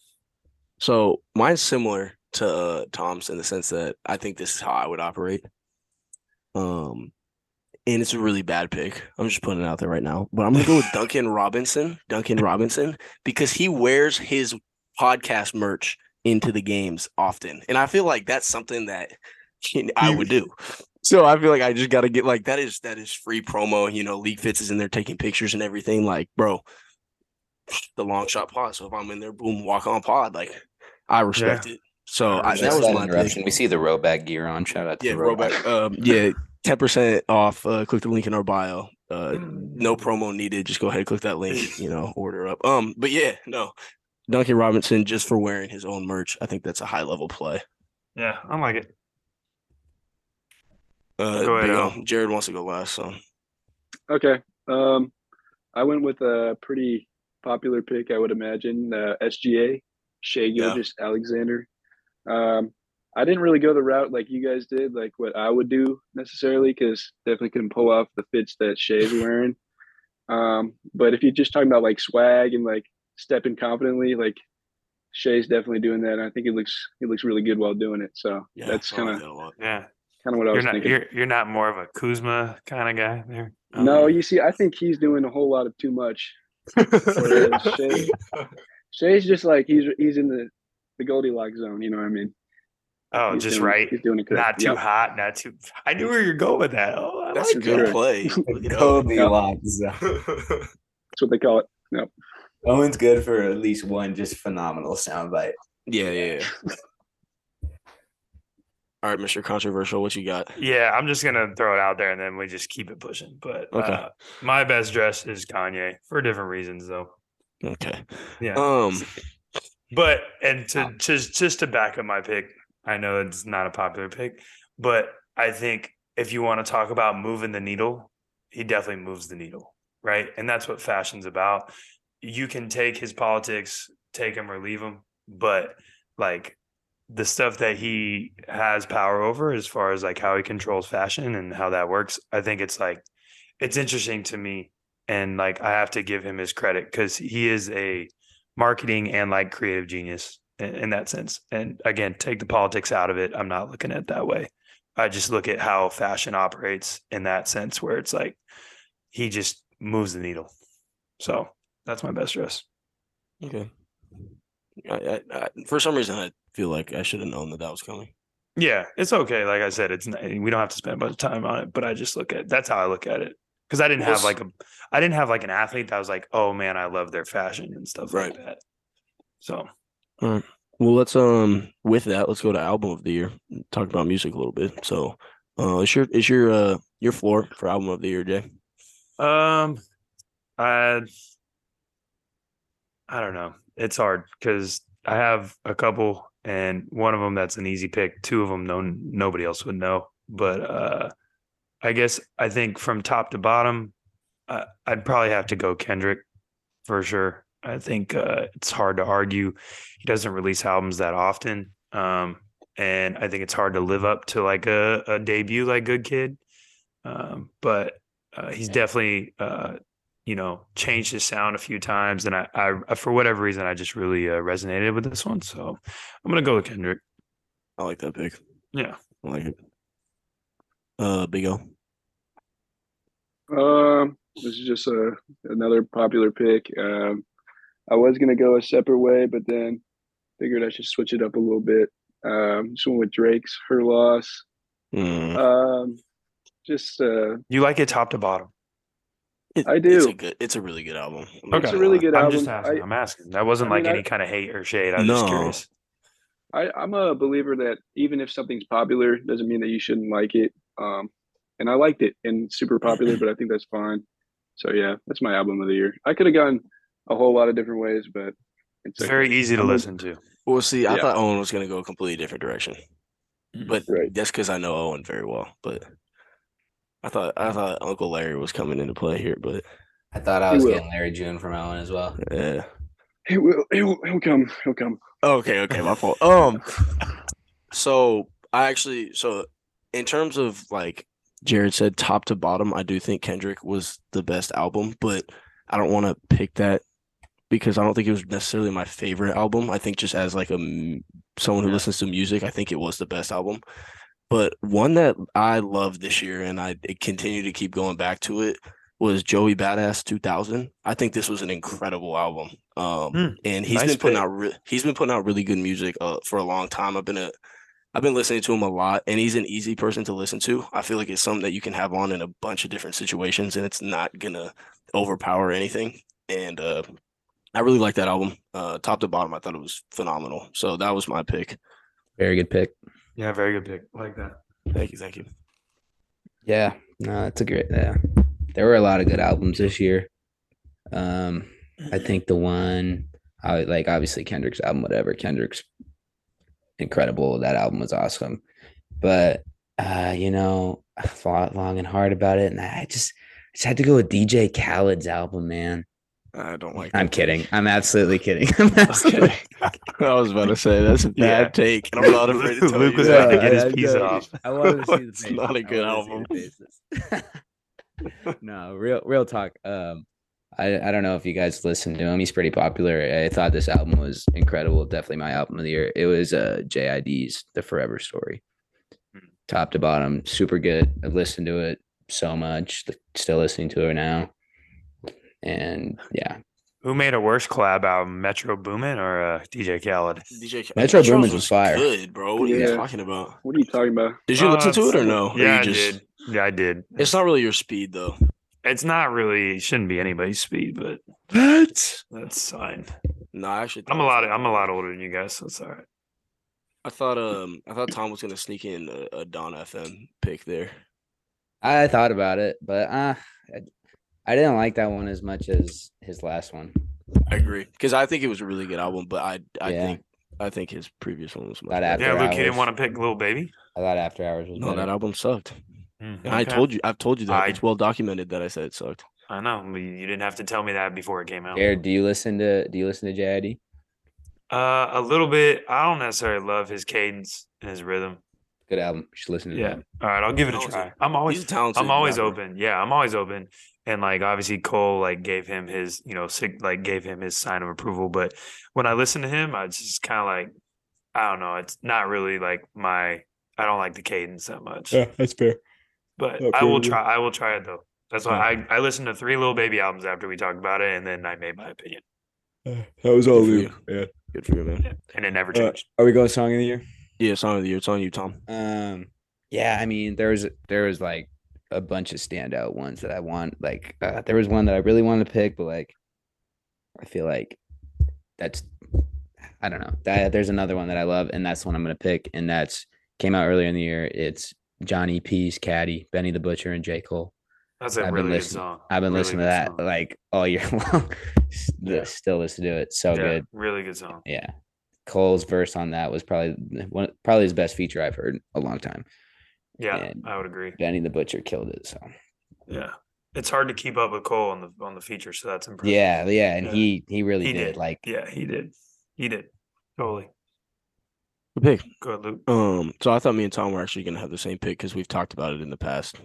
so mine's similar to uh, Tom's in the sense that I think this is how I would operate. Um, and it's a really bad pick. I'm just putting it out there right now, but I'm gonna go with Duncan Robinson. Duncan Robinson because he wears his podcast merch into the games often, and I feel like that's something that I would do. So I feel like I just got to get like that is that is free promo. You know, League Fits is in there taking pictures and everything. Like, bro, the long shot pod. So if I'm in there, boom, walk on pod. Like, I respect it. So I, that was my pick. We see the Roback gear on. Shout out to Yeah, the Roback. Um, yeah, ten percent off. Uh, click the link in our bio. Uh, no promo needed. Just go ahead and click that link. You know, order up. Um, but yeah, no, Duncan Robinson just for wearing his own merch. I think that's a high level play. Yeah, I like it. Uh, Go ahead, Big O. Al. Jared wants to go last. So Okay. Um, I went with a pretty popular pick, I would imagine. Uh, SGA, Shai Yeah. Gilgeous-Alexander. Um, I didn't really go the route like you guys did, like what I would do necessarily, because definitely couldn't pull off the fits that Shay's wearing. Um, but if you're just talking about like swag and like stepping confidently, like Shay's definitely doing that. I think it looks it looks really good while doing it. So Yeah, that's kind of that a lot. Yeah. kind of what I You're was not thinking. you're you're not more of a Kuzma kind of guy there. No, you see, I think he's doing a whole lot of too much. Shay, Shay's just like he's he's in the the Goldilocks zone. You know what I mean? Oh, He's just doing- right. He's doing it correct. Not too Yep. hot, not too. I knew where you're going with that. Oh, I That's a good Sure. play. You know? Goldilocks. zone. that. That's what they call it. No. Owen's good for at least one just phenomenal soundbite. Yeah, yeah. yeah. All right, Mr. Controversial, what you got? yeah, I'm just gonna throw it out there, and then we just keep it pushing. But Okay. uh, my best dress is Kanye for different reasons, though. Okay. Yeah. Um, But and to just just to back up my pick, I know it's not a popular pick, but I think if you want to talk about moving the needle, he definitely moves the needle, right? And that's what fashion's about. You can take his politics, take him or leave him, but like the stuff that he has power over as far as like how he controls fashion and how that works, I think it's like it's interesting to me and like I have to give him his credit cuz he is a marketing and like creative genius in, in that sense. And again, take the politics out of it. I'm not looking at it that way. I just look at how fashion operates in that sense, where it's like he just moves the needle. So that's my best dress. okay. I, I, I, for some reason, I feel like I should have known that that was coming. Yeah, it's okay. Like I said, it's not, we don't have to spend a bunch of time on it, but I just look at that's how I look at it because I didn't have like a I didn't have like an athlete that was like, oh man, I love their fashion and stuff Right. like that. So Well, let's um with that, let's go to album of the year. Talk about music a little bit. So, uh, is your is your uh your floor for album of the year, Jay? Um, I I don't know. It's hard because I have a couple, and one of them that's an easy pick. Two of them, no nobody else would know. But uh, I guess I think from top to bottom, uh, I'd probably have to go Kendrick for sure. I think uh, it's hard to argue. He doesn't release albums that often, um, and I think it's hard to live up to like a, a debut like Good Kid. Um, but uh, he's definitely uh, you know changed his sound a few times, and I, I for whatever reason I just really uh, resonated with this one. So I'm gonna go with Kendrick. I like that pick. Yeah. I like it. Uh, Big O. Um, this is just a another popular pick. Um, I was gonna go a separate way, but then figured I should switch it up a little bit. Um, just went with Drake's "Her Loss." Mm. Um, just uh, You like it top to bottom. It- I It's a do. good. It's a really good album. I'm Okay. it's a really lie. good I'm album. just asking. I, I'm asking. That wasn't I like mean, I- any kind of hate or shade. I was just curious. I, I'm a believer that even if something's popular, doesn't mean that you shouldn't like it. Um, and I liked it and super popular, but I think that's fine. So yeah, that's my album of the year. I could have gone a whole lot of different ways, but it's It's very easy to I'm listen to. Well, see, I Yeah. thought Owen was gonna go a completely different direction, but Right. that's because I know Owen very well. But I thought I thought Uncle Larry was coming into play here, but I thought I was getting Larry June from Owen as well. yeah. He will. He'll, he'll come. He'll come. Okay, okay, my fault. Um, so I actually, so in terms of like Jared said, top to bottom, I do think Kendrick was the best album, but I don't want to pick that because I don't think it was necessarily my favorite album. I think just as like a someone who Yeah. listens to music, I think it was the best album. But one that I loved this year, and I continue to keep going back to it, was Joey Badass 2000. I think this was an incredible album. Um, Hmm. and he's Nice been putting pick. out re- he's been putting out really good music uh, for a long time. I've been a I've been listening to him a lot, and he's an easy person to listen to. I feel like it's something that you can have on in a bunch of different situations, and it's not gonna overpower anything. And uh, I really like that album, uh, top to bottom. I thought it was phenomenal. So that was my pick. Very good pick. Yeah, very good pick. I like that. Thank you, thank you. Yeah, no, that's a great. Yeah, there were a lot of good albums this year. Um, I think the one I like, obviously Kendrick's album, whatever. Kendrick's incredible. That album was awesome, but uh, you know, I thought long and hard about it, and I just, I just had to go with DJ Khaled's album, man. I don't like. I'm that kidding. I'm absolutely kidding. I'm absolutely I was about to say that's a bad Yeah. take, and I'm not afraid to tell Luke was that. about to get his I- I piece off. I wanted to see the It's faces. not a I good album. to see the faces. no, real real talk. Um, I I don't know if you guys listened to him. He's pretty popular. I thought this album was incredible. Definitely my album of the year. It was uh JID's The Forever Story, Hmm. top to bottom, super good. I've listened to it so much. Still listening to it now, and yeah, Who made a worse collab album, Metro Boomin or uh, DJ Khaled? DJ Khaled- Metro Boomin Boomin's was fire. Good, bro. What are you talking about? What are you talking about? Did you Uh, listen to it or no? Or Yeah, you I did. Yeah, I did. It's not really your speed though. It's not really shouldn't be anybody's speed, but that's that's fine. No, I actually. I'm a lot. was- I'm a lot older than you guys, so it's all right. I thought um I thought Tom was gonna sneak in a, a Dawn FM pick there. I thought about it, but uh, I, I didn't like that one as much as his last one. I agree because I think it was a really good album, but I I Yeah. think I think his previous one was much That better. After yeah, Luke, you didn't want to pick Lil Baby. I thought After Hours was No, better. that album sucked. Mm, And I told you, I've told you that. I- it's well documented that I said it sucked. I know. You didn't have to tell me that before it came out. Jared, do you listen to do you listen to JID? Uh, a little bit. I don't necessarily love his cadence and his rhythm. Good album. You should listen to Yeah. that. All right, I'll give it a try. I'm always He's talented. I'm always rapper. open. Yeah, I'm always open. And like obviously Cole like gave him his, you know, sig- like gave him his sign of approval. But when I listen to him, I just kind of like I don't know. It's not really like my. I don't like the cadence that much. Yeah, that's fair. But not I will try. I will try it though. That's why I I listened to three Lil Baby albums after we talked about it, and then I made my opinion, That was all Luke. Yeah. Good for you, man. and it never Uh, changed. are we going song of the year? Yeah, song of the year. It's on you, Tom. Um, yeah, I mean, there was there was like a bunch of standout ones that I want. Like, uh, there was one that I really wanted to pick, but like, I feel like that's I don't know. That there's another one that I love, and that's the one I'm gonna pick, and that's came out earlier in the year. It's Johnny P's Caddy, Benny the Butcher, and J Cole. That's a I've been really good song. I've been Really listening to that song. like all year long. Yeah. Still listen to it. So yeah, good. really good song. Yeah. Cole's verse on that was probably one probably his best feature I've heard in a long time. Yeah, And- I would agree. Benny the Butcher killed it. So Yeah, it's hard to keep up with Cole on the on the feature, so that's impressive. yeah, yeah, and Yeah. he he really He did. did. Like yeah, he did. He did. Totally. Good pick. Go ahead, Luke. Um, so I thought me and Tom were actually gonna have the same pick because we've talked about it in the past.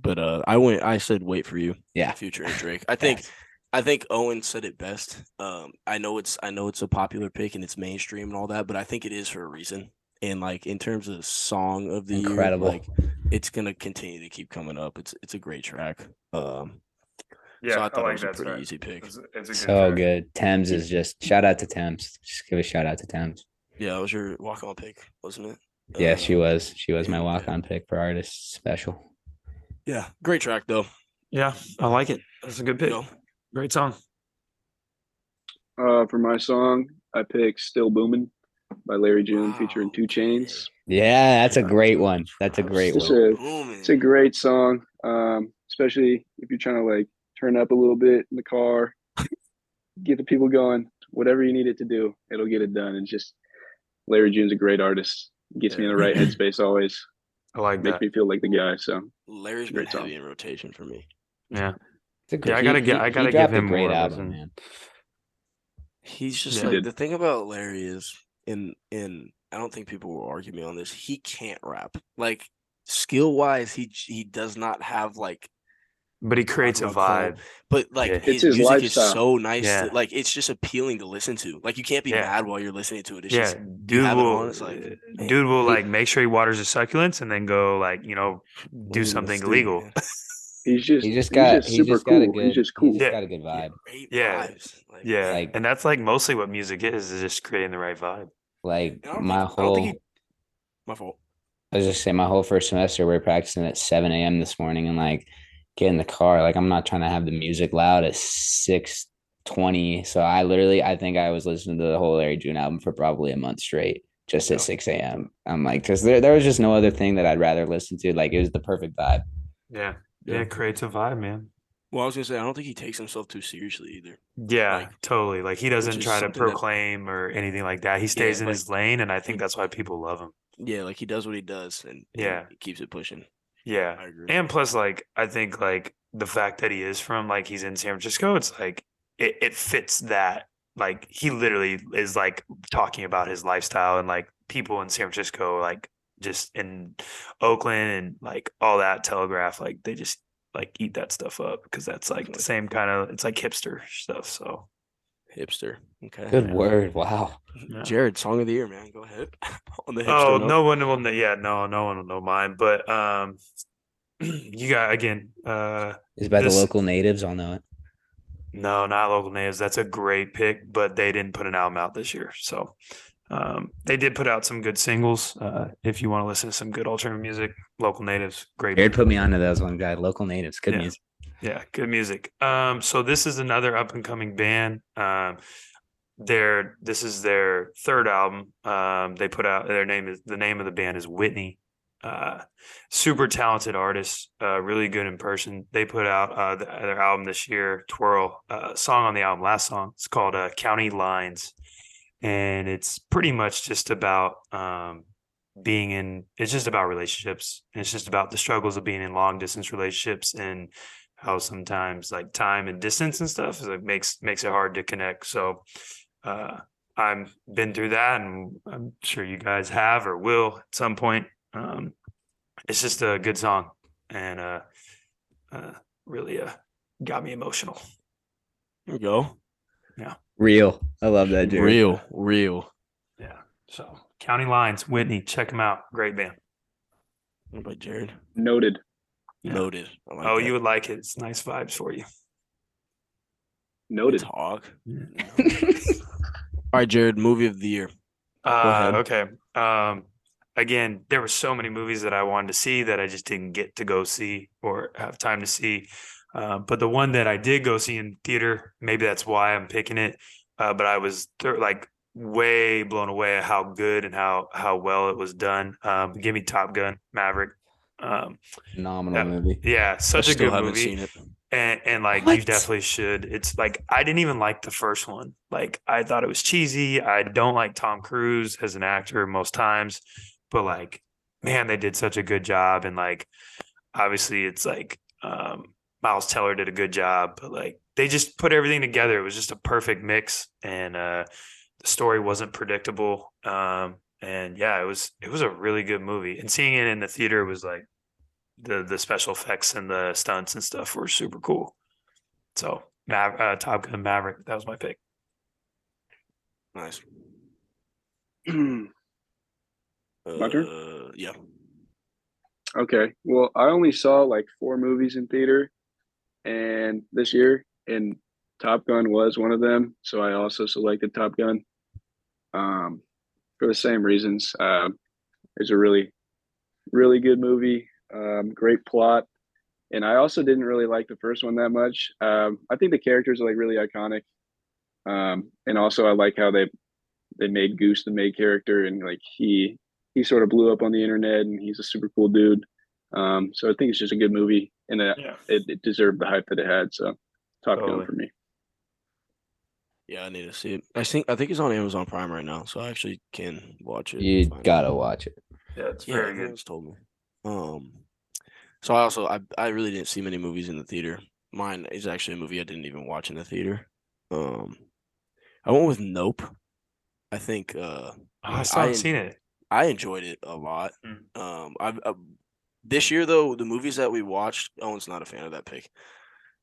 But uh, I went. I said, "Wait for you." Yeah. Future and Drake. I think. Yes. I think Owen said it best. Um, I know it's. I know it's a popular pick and it's mainstream and all that, but I think it is for a reason. And like in terms of song of the Incredible. year, like it's gonna continue to keep coming up. It's it's a great track. Um, Yeah, so I thought it was a pretty easy pick. It's, it's a good so track. good. Tems is just shout out to Tems. Just give a shout out to Tems. Yeah, that was your walk on pick, wasn't it? Yeah, Uh, she was. She was my walk on pick for artist special. Yeah, great track though. Yeah, I like it. That's a good pick. You know? Great song. Uh, for my song, I picked "Still Boomin" by Larry June featuring 2 Chainz. Yeah, that's a great one. That's a great It's one. a- It's a great song, um, especially if you're trying to like turn up a little bit in the car, get the people going. Whatever you need it to do, it'll get it done. And just Larry June's a great artist. Gets me in the right headspace always. I like Makes that. me feel like the guy. So Larry's been Great song. heavy in rotation for me. Yeah. It's a Yeah, I gotta he- get- I gotta give dropped a him great more of album, man. He's just Yeah. like the thing about Larry is in in I don't think people will argue me on this. He can't rap. Like skill wise, he he does not have like But he creates a Rock and roll. vibe. but like Yeah. his, It's his music lifestyle. is so nice. Yeah. that, like it's just appealing to listen to. Like you can't be Yeah. mad while you're listening to it. It's Yeah, just dude have it will on, it's like, man. dude will He- like make sure he waters his succulents and then go like you know do Ooh, something let's do illegal. man. he's just He just he's got just he super just cool. got a good he's just cool. He just Yeah. got a good vibe. Great Yeah. Like, Yeah, Like- and that's like mostly what music is is just creating the right vibe. Like my think- whole he- my fault. I was just saying my whole first semester we are practicing at 7 a.m. this morning and like get in the car. Like I'm not trying to have the music loud at 6 20. So I literally I think I was listening to the whole Larry June album for probably a month straight, just Yeah. at 6 a.m. I'm like, because there, there was just no other thing that I'd rather listen to. Like it was the perfect vibe. Yeah, yeah, Yeah. it creates a vibe, man. Well, I was gonna say I don't think he takes himself too seriously either. Yeah, Like, totally. Like he doesn't try to something that- proclaim or anything like that. He stays in like- his lane, and I think that's why people love him. Yeah, like he does what he does, and and Yeah. he keeps it pushing. Yeah, I agree. and plus, like I think like the fact that he is from like he's in San Francisco, it's like it, it fits that. Like he literally is like talking about his lifestyle and like people in San Francisco, like just in Oakland and like all that telegraph, like they just like eat that stuff up because that's like the same kind of it's like hipster stuff. So Hipster. Okay. Good Yeah. word. Wow. yeah. Jared, song of the year, man. Go ahead. On the Oh, note. no one will know. Yeah, no, no one will know mine. But um, you got again. Uh, It's by This- the local natives. I'll know it. no, not local natives. That's a great pick, but they didn't put an album out this year. So um, they did put out some good singles. Uh, if you want to listen to some good alternative music, local natives, great. Jared put me onto those one guy. Local natives. Good Yeah. music. Yeah, good music. Um, so this is another up and coming band. Um, their this is their third album. Um, they put out their name is the name of the band is Whitney. Uh, super talented artists, uh, really good in person. They put out uh, the, their album this year, Twirl. Uh, song on the album, last song, it's called uh, County Lines, and it's pretty much just about um, being in. It's just about relationships. And it's just about the struggles of being in long distance relationships and how sometimes like time and distance and stuff is like makes makes it hard to connect. So uh I've been through that and I'm sure you guys have or will at some point. Um it's just a good song and uh uh really uh got me emotional. Here we go. Real. I love that, Jared. Real, real. Yeah. So County Lines, Whitney, check them out. Great band. What about Jared? Noted. Yeah. Noted. Like oh, that. you would like it. It's nice vibes for you. Noted. talk. All right, Jared. Movie of the year. Uh, okay. Um, again, there were so many movies that I wanted to see that I just didn't get to go see or have time to see. Uh, but the one that I did go see in theater, maybe that's why I'm picking it. Uh, but I was th- like way blown away at how good and how how well it was done. Um, give me Top Gun Maverick. Um, Phenomenal Yeah. movie. yeah, such I a still good haven't movie seen it. and and like you definitely should. It's like I didn't even like the first one. Like I thought it was cheesy. I don't like Tom Cruise as an actor most times, but like man, they did such a good job. And like obviously, it's like um, Miles Teller did a good job, but like they just put everything together. It was just a perfect mix, and uh, the story wasn't predictable. Um, and yeah, it was it was a really good movie. And seeing it in the theater was like the the special effects and the stunts and stuff were super cool. So, Mav- uh, Top Gun Maverick, that was my pick. Nice. My turn? Uh, yeah. Okay. Well, I only saw like four movies in theater and this year and Top Gun was one of them, so I also selected Top Gun. Um for the same reasons. Um it's a really really good movie, um great plot. And I also didn't really like the first one that much. Um I think the characters are like really iconic. Um and also I like how they they made Goose the main character and like he he sort of blew up on the internet and he's a super cool dude. Um, so I think it's just a good movie and it, Yeah. it, it deserved the hype that it had. So Top Totally. Gun for me. Yeah, I need to see it. I think I think it's on Amazon Prime right now, so I actually can watch it. You gotta watch it. Yeah, it's Yeah, very good. everyone's told me. Um, so I also I I really didn't see many movies in the theater. Mine is actually a movie I didn't even watch in the theater. Um, I went with Nope. I think uh Oh, I still haven't seen it. I enjoyed it a lot. Mm. Um, I, I this year though the movies that we watched, Owen's not a fan of that pick.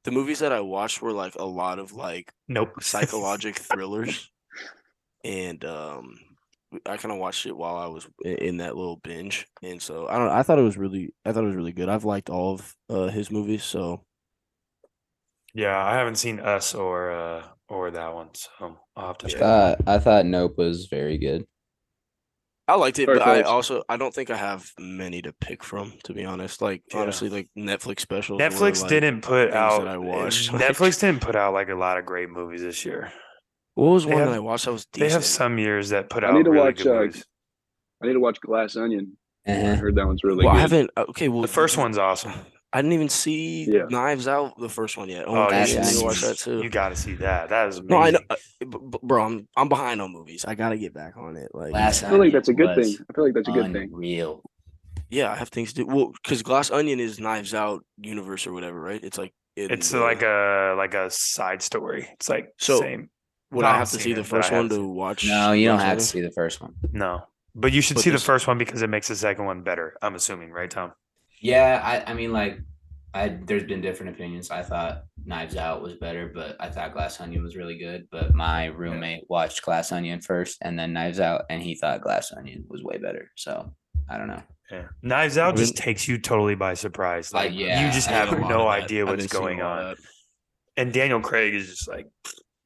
The movies that I watched were like a lot of like Nope. psychologic thrillers, and um, I kind of watched it while I was in that little binge, and so I don't. know, I thought it was really, I thought it was really good. I've liked all of uh, his movies, so yeah, I haven't seen Us or uh or that one, so I'll have to Yeah. check. Uh, I thought Nope was very good. I liked it. Sorry, but I also I don't think I have many to pick from, to be honest. Like Yeah. honestly, like Netflix specials. were, Netflix like- didn't put things that out. I watched, Netflix didn't put out like a lot of great movies this year. What was They one have- that I watched that was They have some years that put I out need to really watch, good uh. I need to watch Glass Onion. I Uh-huh. heard that one's really well, I haven't. uh, Okay, well, The first one's awesome. I didn't even see Yeah. Knives Out, the first one yet. Oh, Oh, my That's gosh, I nice. need to watch that too. You got to see that. That is amazing. No, I know, uh, b- b- bro. I'm I'm behind on movies. I gotta get back on it. Like, Glass I feel like that's a good thing. I feel like that's a good thing. Real. yeah, I have things to do. Well, because Glass Onion is Knives Out universe or whatever, right? It's like in It's the- like a like a side story. It's like So- same. Would I I haven't to see it, the first one to seen- watch? No, you don't have to see the first one. No, but you should But see this- the first one because it makes the second one better. I'm assuming, right, Tom? Yeah, I, I mean, like, I there's been different opinions. I thought Knives Out was better, but I thought Glass Onion was really good. But my roommate watched Glass Onion first and then Knives Out, and he thought Glass Onion was way better. So I don't know. Yeah. Knives Out just takes you totally by surprise. Like, Like yeah, you just have didn't see a no lot of that. idea what's didn't see a going on. And Daniel Craig is just like,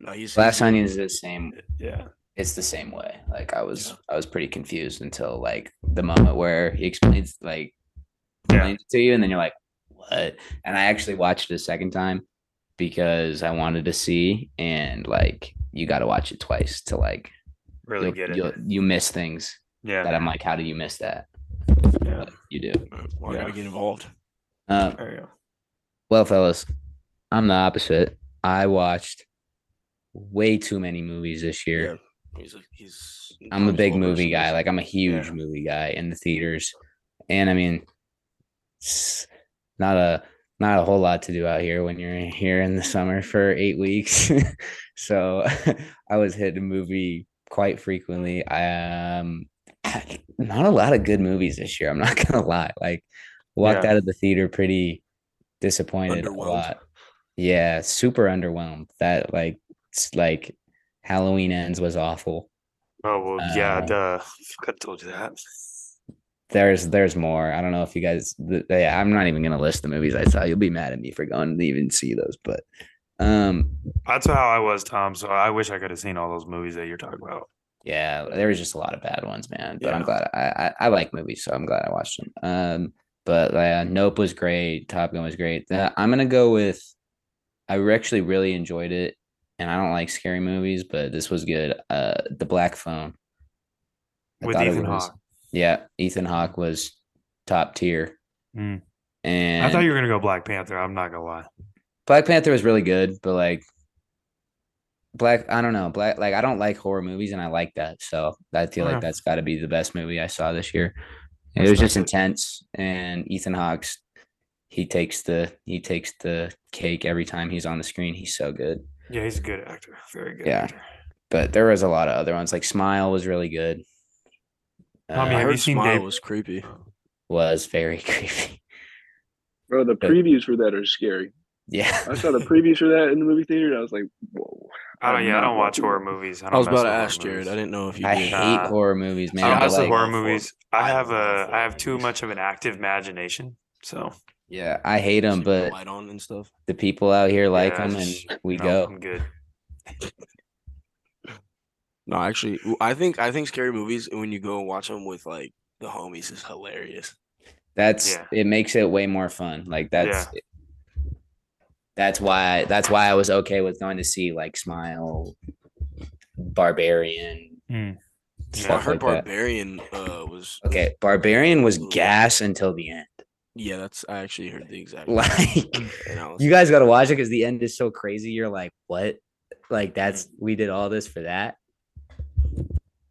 No, he's Glass Onion is the same. yeah, It's the same way. Like I was, I was pretty confused until like the moment where he explains like yeah, it to you, and then you're like, what? And I actually watched it a second time because I wanted to see, and like you got to watch it twice to like really get it. you'll- you miss things Yeah, that I'm like, how do you miss that? yeah. But you do. Well, I Yeah. gotta get involved. Uh, There you go. well, fellas, I'm the opposite. I watched way too many movies this year. He's a, he's. I'm a big movie guy. Like I'm a huge Yeah. movie guy in the theaters, and I mean, it's not a not a whole lot to do out here when you're here in the summer for eight weeks. so I was hitting a movie quite frequently. I um, not a lot of good movies this year. I'm not gonna lie. Like walked Yeah. out of the theater pretty disappointed a lot. Yeah, super underwhelmed. That like it's like Halloween ends was awful. Oh well, yeah. Uh, Duh. Could have told you that. There's there's more. I don't know if you guys. th- yeah, I'm not even gonna list the movies I saw. You'll be mad at me for going to even see those. But um, That's how I was, Tom. So I wish I could have seen all those movies that you're talking about. yeah, there was just a lot of bad ones, man. But I'm glad I, I I like movies, so I'm glad I watched them. Um, but uh, Nope was great. Top Gun was great. Uh, I'm gonna go with. I actually really enjoyed it, and I don't like scary movies, but this was good. Uh, The Black Phone. I With Ethan Hawke. Yeah, Ethan Hawke was top tier. Mm. And I thought you were gonna go Black Panther. I'm not gonna lie. Black Panther was really good, but like Black, I don't know, Black, like I don't like horror movies, and I like that, so I feel Yeah. like that's got to be the best movie I saw this year. It That's was just good. intense, and Ethan Hawke's he takes the he takes the cake every time he's on the screen. He's so good. Yeah, he's a good actor. Very good Yeah. actor. But there was a lot of other ones, like Smile was really good. Tommy, I Uh, have you heard seen Smile Dave- was creepy. was very creepy. Bro, the previews for that are scary. Yeah, I saw the previews for that in the movie theater. And I was like, whoa. I don't. Yeah, I don't watch horror movies. I, don't I was about to ask Jared. movies. I didn't know if you I did. hate Nah. horror movies, man. I don't but, mess with like- horror movies. I I have a. I have too much of an active imagination. So Yeah, I hate them, Keep the but light on and stuff. the people out here like Yeah, them, and we no, go. I'm good. No, actually, I think I think scary movies when you go and watch them with like the homies is hilarious. That's Yeah. it makes it way more fun. Like that's that's why that's why I was okay with going to see like Smile, Barbarian. Mm. I heard like. Barbarian uh, was Okay, Barbarian was gas until the end. Yeah, that's I actually heard the exact Like you guys got to watch it because the end is so crazy. You're like, what? Like that's we did all this for that.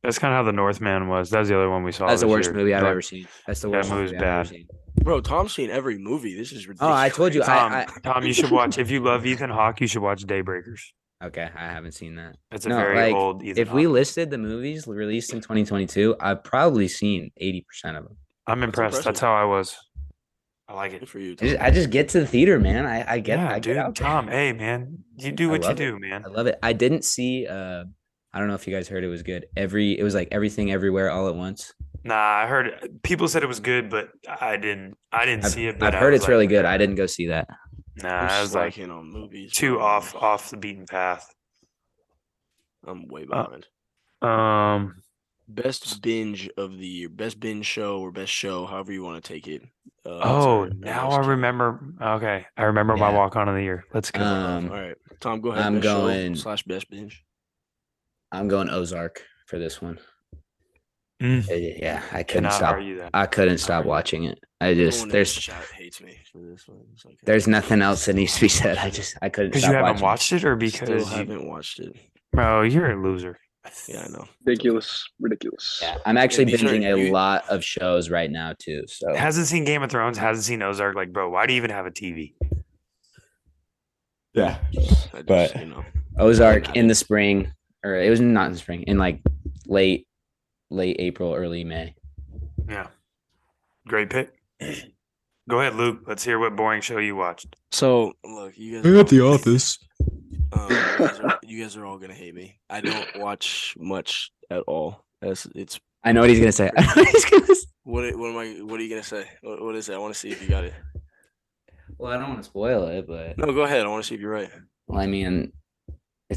That's kind of how the Northman was. That's the other one we saw. That's the worst year. movie I've North- ever seen. That's the That worst movie's movie I've ever bad. seen. Bro, Tom's seen every movie. This is ridiculous. Oh. I told you. Tom, I, Tom, you should watch. If you love Ethan Hawke, you should watch Daybreakers. Okay. I haven't seen that. It's a No, very like, old Ethan. If we listed the movies released in 2022, I've probably seen 80% of them. I'm impressed. impressive. That's how I was. I like Good it. for you. I Tom. just, I just get to the theater, man. I, I get, yeah, I get dude. out. Tom, hey man, you do what you love it. do, man. I love it. I didn't see. uh I don't know if you guys heard it was good. Every it was like everything everywhere all at once. Nah, I heard people said it was good, but I didn't. I didn't I've, see it. But I've I heard it's like, really good. I didn't go see that. Nah, I'm was like slacking on movies. too bro. off off the beaten path. I'm way Uh, behind. Um, best binge of the year, best binge show or best show, however you want to take it. Uh, oh, now I remember. Okay, I remember my walk on of the year. Let's go. Um, All right, Tom, go ahead. I'm best going- slash best binge. I'm going Ozark for this one. Mm, Yeah, I couldn't cannot stop. argue that. I couldn't stop argue. watching it. I just in there's hates me for this one. Okay. there's nothing else that needs to be said. I just I couldn't. Because you haven't watching. watched it, or Still because you, haven't watched it. bro, you're a loser. Yeah, I know. Ridiculous. Ridiculous. Yeah, I'm actually these are- binging a you- lot of shows right now too. So Hasn't seen Game of Thrones. Hasn't seen Ozark. Like, bro, why do you even have a TV? Yeah. I just, But- you know, Ozark in the spring, or it was not in the spring, in like late, late April, early May. Yeah. Great pick. Go ahead, Luke. Let's hear what boring show you watched. so look, you guys. are- The Office. Um, you, guys are, you guys are all gonna hate me. I don't watch much at all. As it's I know what he's gonna say. What he's gonna say. what? What am I? What are you gonna say? What, what is it? I want to see if you got it. Well, I don't want to spoil it, but No, go ahead. I want to see if you're right. well, I mean,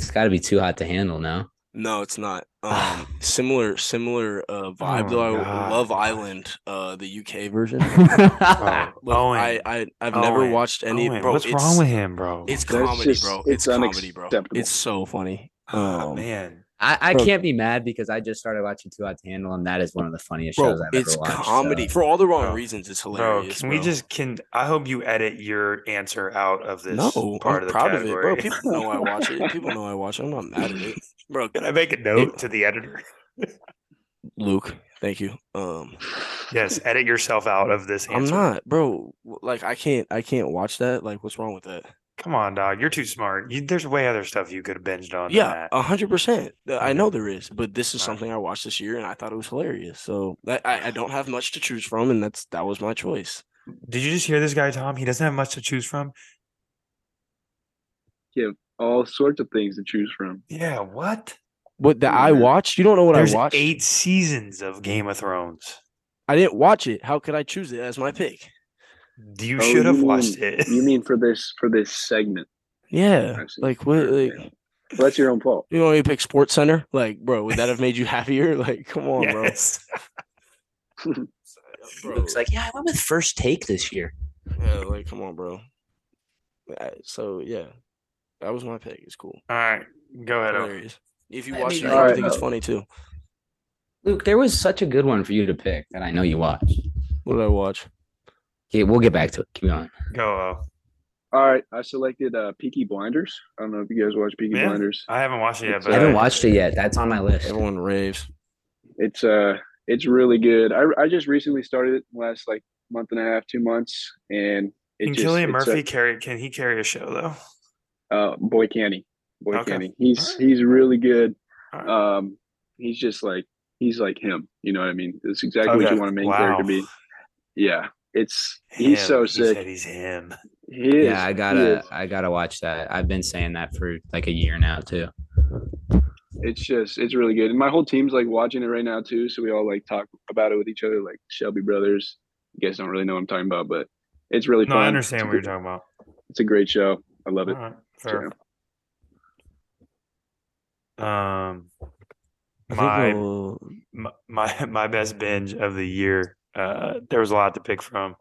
it's got to be too hot to handle now. No, it's not. Um, similar, similar uh, vibe Oh though. my I Love Island, uh, the UK version. Oh, Look, Owen. I, I, I've never Owen, watched any. Owen, bro, what's it's, wrong with him, bro? It's comedy, just- bro. it's It's, comedy, bro. It's so funny. oh, Um, man. I, I Bro. can't be mad because I just started watching Too Hot to Handle, and that is one of the funniest bro, shows I've it's ever watched. comedy so- for all the wrong Bro. reasons. It's Bro, hilarious. can we just can I hope you edit your answer out of this No, part I'm of the proud category. of it, bro. People know I watch it. People know I watch it. I'm not mad at it, bro. Can I make a note to the editor? Luke, thank you. Um, Yes, edit yourself out of this I'm not, bro. Like I can't, I can't watch that. Like, what's wrong with that? Come on, dog. You're too smart. You, there's way other stuff you could have binged on. Yeah, a hundred percent. I know there is, but this is something I watched this year, and I thought it was hilarious. So that, I, I don't have much to choose from, and that's that was my choice. Did you just hear this guy, Tom? He doesn't have much to choose from. All sorts of things to choose from. Yeah, what? What that I Mhm. watched? You don't know what There's I watched. eight seasons of Game of Thrones. I didn't watch it. How could I choose it as my pick? You Oh, should have you watched mean- it. You mean for this for this segment? Yeah, like what? Like Well, that's your own fault. you know, you pick SportsCenter. Like, bro, would that have made you happier? Like, come on, yes. bro. Luke's like, yeah, I went with first take this year. Yeah, like, come on, bro. So yeah, that was my pick. It's cool. All right, go ahead. Hilarious. If you I watch mean, it, I right, think it's funny too. Luke, there was such a good one for you to pick that I know you watched. What did I watch? Okay, we'll get back to it. Keep going. Go. Uh, All right, I selected uh, Peaky Blinders. I don't know if you guys watch Peaky Yeah. Blinders. I haven't watched it yet, but I haven't uh, watched it yet. That's on my list. Everyone raves. It's uh, it's really good. I I just recently started it last like month and a half, two months, and it Can just, Cillian it's Murphy carry? Can he carry a show though? uh, boy canny, boy Okay. canny. He's Alright. he's really good. Alright. Um, he's just like he's like him. You know what I mean? It's exactly what you want a main Wow. character to be. Yeah, it's he's Him. so He sick. said he's him. He is. yeah, I gotta, is. I gotta watch that. I've been saying that for like a year now too. It's just it's really good, and my whole team's like watching it right now too. So we all like talk about it with each other, like Shelby brothers. You guys don't really know what I'm talking about, but it's really No, fun. I understand a what you're talking about. It's a great show. I love it. All right, So, fair. Um, my I'll- my my my best binge of the year. Uh, there was a lot to pick from,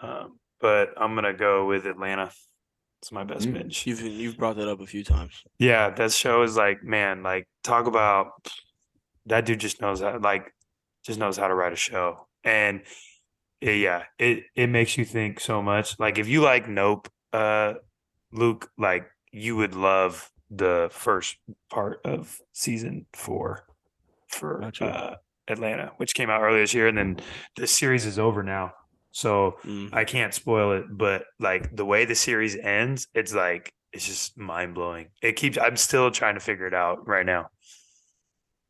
um, but I'm gonna go with Atlanta. It's my best Mm. binge. you've you've brought that up a few times. Yeah, that show is like, man, like talk about that dude just knows how like just knows how to write a show. And eh, yeah, it it makes you think so much. Like if you like Nope, uh Luke, like you would love the first part of season 4 for Gotcha. uh Atlanta, which came out earlier this year and then the series is over now. So Mm. I can't spoil it, but like the way the series ends, it's like it's just mind blowing. It keeps. I'm still trying to figure it out right now.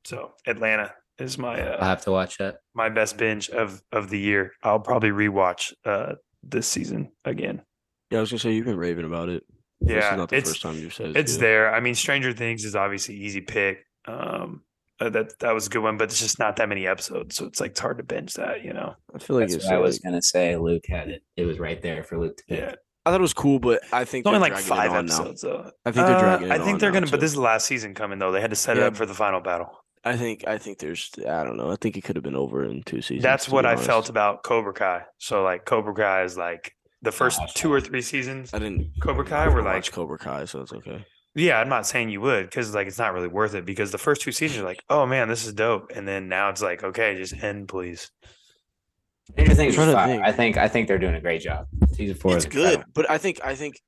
So Atlanta is my I'll uh, have to watch that. my best binge of of the year. I'll probably rewatch uh this season again. Yeah, I was gonna say you've been raving about it. this Yeah, is not the it's first time you've said it's too. there. I mean, Stranger Things is obviously easy pick. Um, uh, that that was a good one, but it's just not that many episodes, so it's like it's hard to binge that. You know. I feel like That's it's. what I was gonna say. Luke had it. It was right there for Luke to pick. Yeah. I thought it was cool, but I think It's only like five on episodes, though. I think they're Uh, dragging it I think on they're gonna, but this is the last season coming though. They had to set it up for the final battle. I think I think there's I don't know. I think it could have been over in two seasons. That's what I felt about Cobra Kai. So like Cobra Kai is like the first two or three seasons. I didn't Cobra Kai I were didn't like- watch Cobra Kai, so it's okay. Yeah, I'm not saying you would because like it's not really worth it because the first two seasons are like, oh man, this is dope, and then now it's like, okay, just end, please. Stranger Things trying was think. I think I think they're doing a great job. Season four It's is good, but I think I think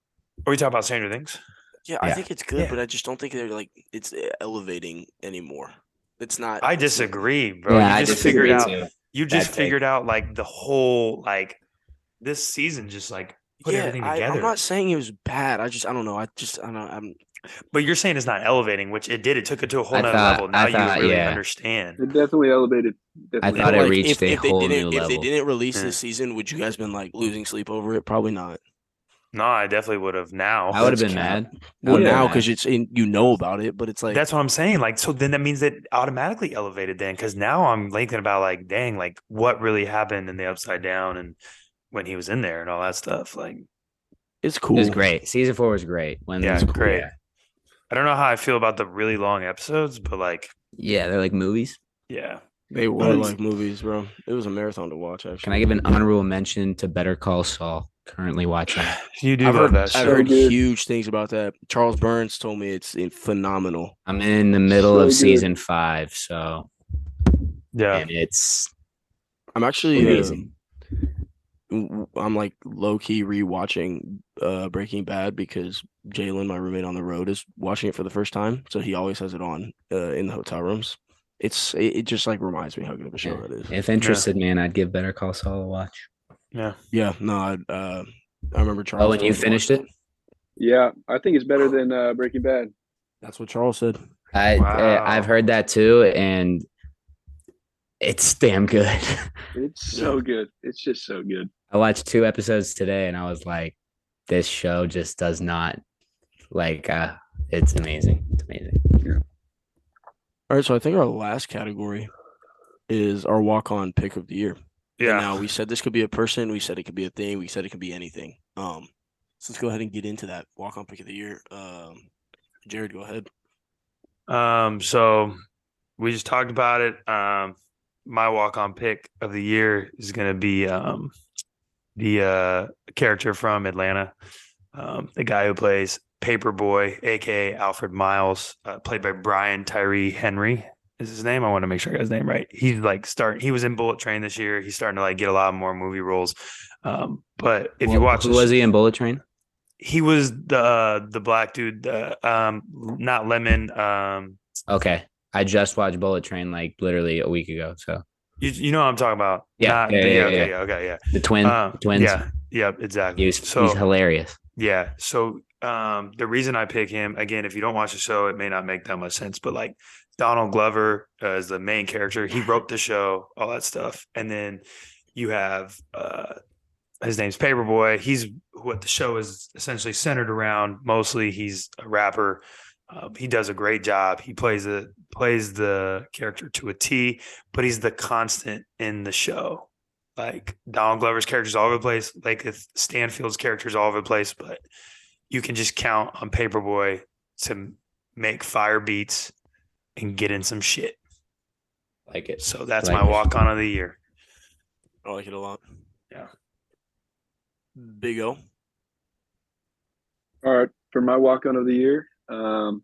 Are we talking about Stranger Things? yeah, I think it's good, Yeah. but I just don't think they're like it's uh, elevating anymore. It's not. I disagree, bro. yeah, you just disagree figured out too. you just take. figured out like the whole like this season just like put yeah, everything together. I'm not saying it was bad. I just I don't know. I just I don't. I'm But you're saying it's not elevating, which it did. It took it to a whole I nother thought- level. Now I you thought, really yeah. understand. It definitely elevated. I Definitely thought it like, reached if, a if they whole didn't new if they didn't release Yeah. this season, would you guys been like losing sleep over it? Probably not. No, I definitely would have now. I would have been mad. Well, would've now because it's in, you know about it, but it's like That's what I'm saying. Like, so then that means that automatically elevated then, because now I'm thinking about like, dang, like what really happened in the upside down and when he was in there and all that stuff. Like, it's cool. It was great. Season four was great. When Yeah, it was great. Yeah. I don't know how I feel about the really long episodes, but like, yeah, they're like movies. yeah, They were Nice. like movies, bro. It was a marathon to watch. Actually, Can I give an honorable mention to Better Call Saul? Currently watching. you do I've love heard, that I've show. So heard good. huge things about that. Charles Burns told me it's in phenomenal. I'm in the middle So of good. season five, so yeah, and it's I'm actually uh, amazing. W- I'm like low key rewatching uh Breaking Bad because Jalen, my roommate on the road, is watching it for the first time. So he always has it on uh, in the hotel rooms. It's it, it just like reminds me how good of a show Yeah. it is. If interested, man, I'd give Better Call Saul a watch. yeah. Yeah, no, I uh I remember Charles. Oh, and you finished watch it? Yeah, I think it's better than uh, Breaking Bad. That's what Charles said. I, Wow. I I've heard that too, and it's damn good. It's so good. It's just so good. I watched two episodes today, and I was like, this show just does not like. uh It's amazing. It's amazing. All right, so I think our last category is our walk on pick of the year. And Yeah. Now we said this could be a person. We said it could be a thing. We said it could be anything. Um, so let's go ahead and get into that walk on pick of the year. Um, Jared, go ahead. Um, so we just talked about it. Um, my walk on pick of the year is gonna be um the uh character from Atlanta, um, the guy who plays Paperboy, aka Alfred Miles, uh, played by Brian Tyree Henry. Is his name? I want to make sure I got his name right. He's like start. He was in Bullet Train this year. He's starting to like get a lot more movie roles. Um, but if you watch, who was he in Bullet Train? he was the uh, the black dude. Uh, um, not Lemon. Um, Okay, I just watched Bullet Train like literally a week ago. So You, you know what I'm talking about? Yeah, yeah, yeah, okay, yeah. yeah, okay, yeah. the twin Um, twins. Yeah, yeah, exactly. he was, so he's hilarious. yeah, so um, the reason I pick him again, if you don't watch the show, it may not make that much sense, but like Donald Glover uh, is the main character. He wrote the show, all that stuff, and then you have uh, his name's Paperboy. He's what the show is essentially centered around. Mostly, he's a rapper. Um, he does a great job. He plays the plays the character to a T, but he's the constant in the show. Like Donald Glover's character's all over the place. Lakeith Stanfield's character's all over the place, but you can just count on Paperboy to make fire beats and get in some shit. Like it. So that's Like my it. walk on of the year. I like it a lot. Yeah. Big O. All right, for my walk on of the year, um,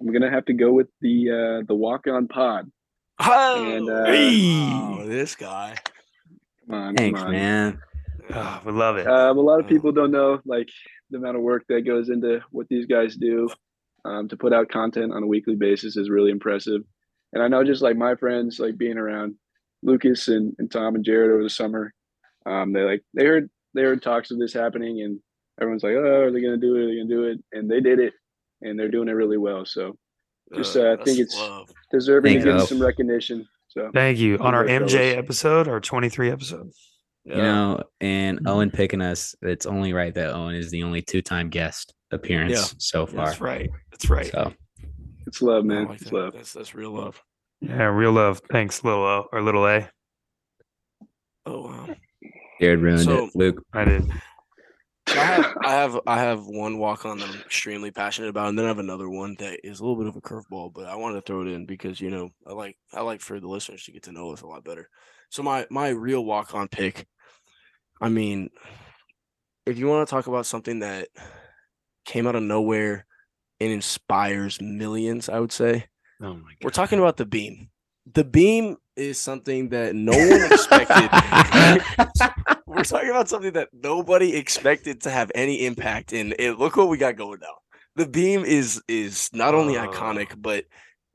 I'm gonna have to go with the uh, the walk on pod. Oh, And, uh, wow, this guy. Come on, Thanks, come on. man. Ah, we love it. Um, a lot of Oh. people don't know like the amount of work that goes into what these guys do. Um, to put out content on a weekly basis is really impressive. And I know just like my friends, like being around Lucas and, and Tom and Jared over the summer, um, they like they heard they heard talks of this happening, and everyone's like, "Oh, are they gonna do it? Are they gonna do it?" And they did it, and they're doing it really well. So Just, uh, I think it's- love. deserving Thank to get some recognition. So Thank you. On our MJ fellas. episode, our 23 episode. Yeah. You know, and. Owen picking us, it's only right that Owen is the only two time guest appearance Yeah. so far. That's right. That's right. So it's love, man. like It's that. love. That's that's real love. Yeah, real love. Thanks, little O or little A. Oh wow. Jared ruined So- it. Luke, I did. I have I have I have one walk on that I'm extremely passionate about, and then I have another one that is a little bit of a curveball, but I wanted to throw it in because you know I like I like for the listeners to get to know us a lot better. So my my real walk on pick, I mean, if you want to talk about something that came out of nowhere and inspires millions, I would say Oh my we're talking about the beam. The beam is something that no one expected. we're talking about something that nobody expected to have any impact in. And look what we got going now. The beam is is not only Oh. iconic, but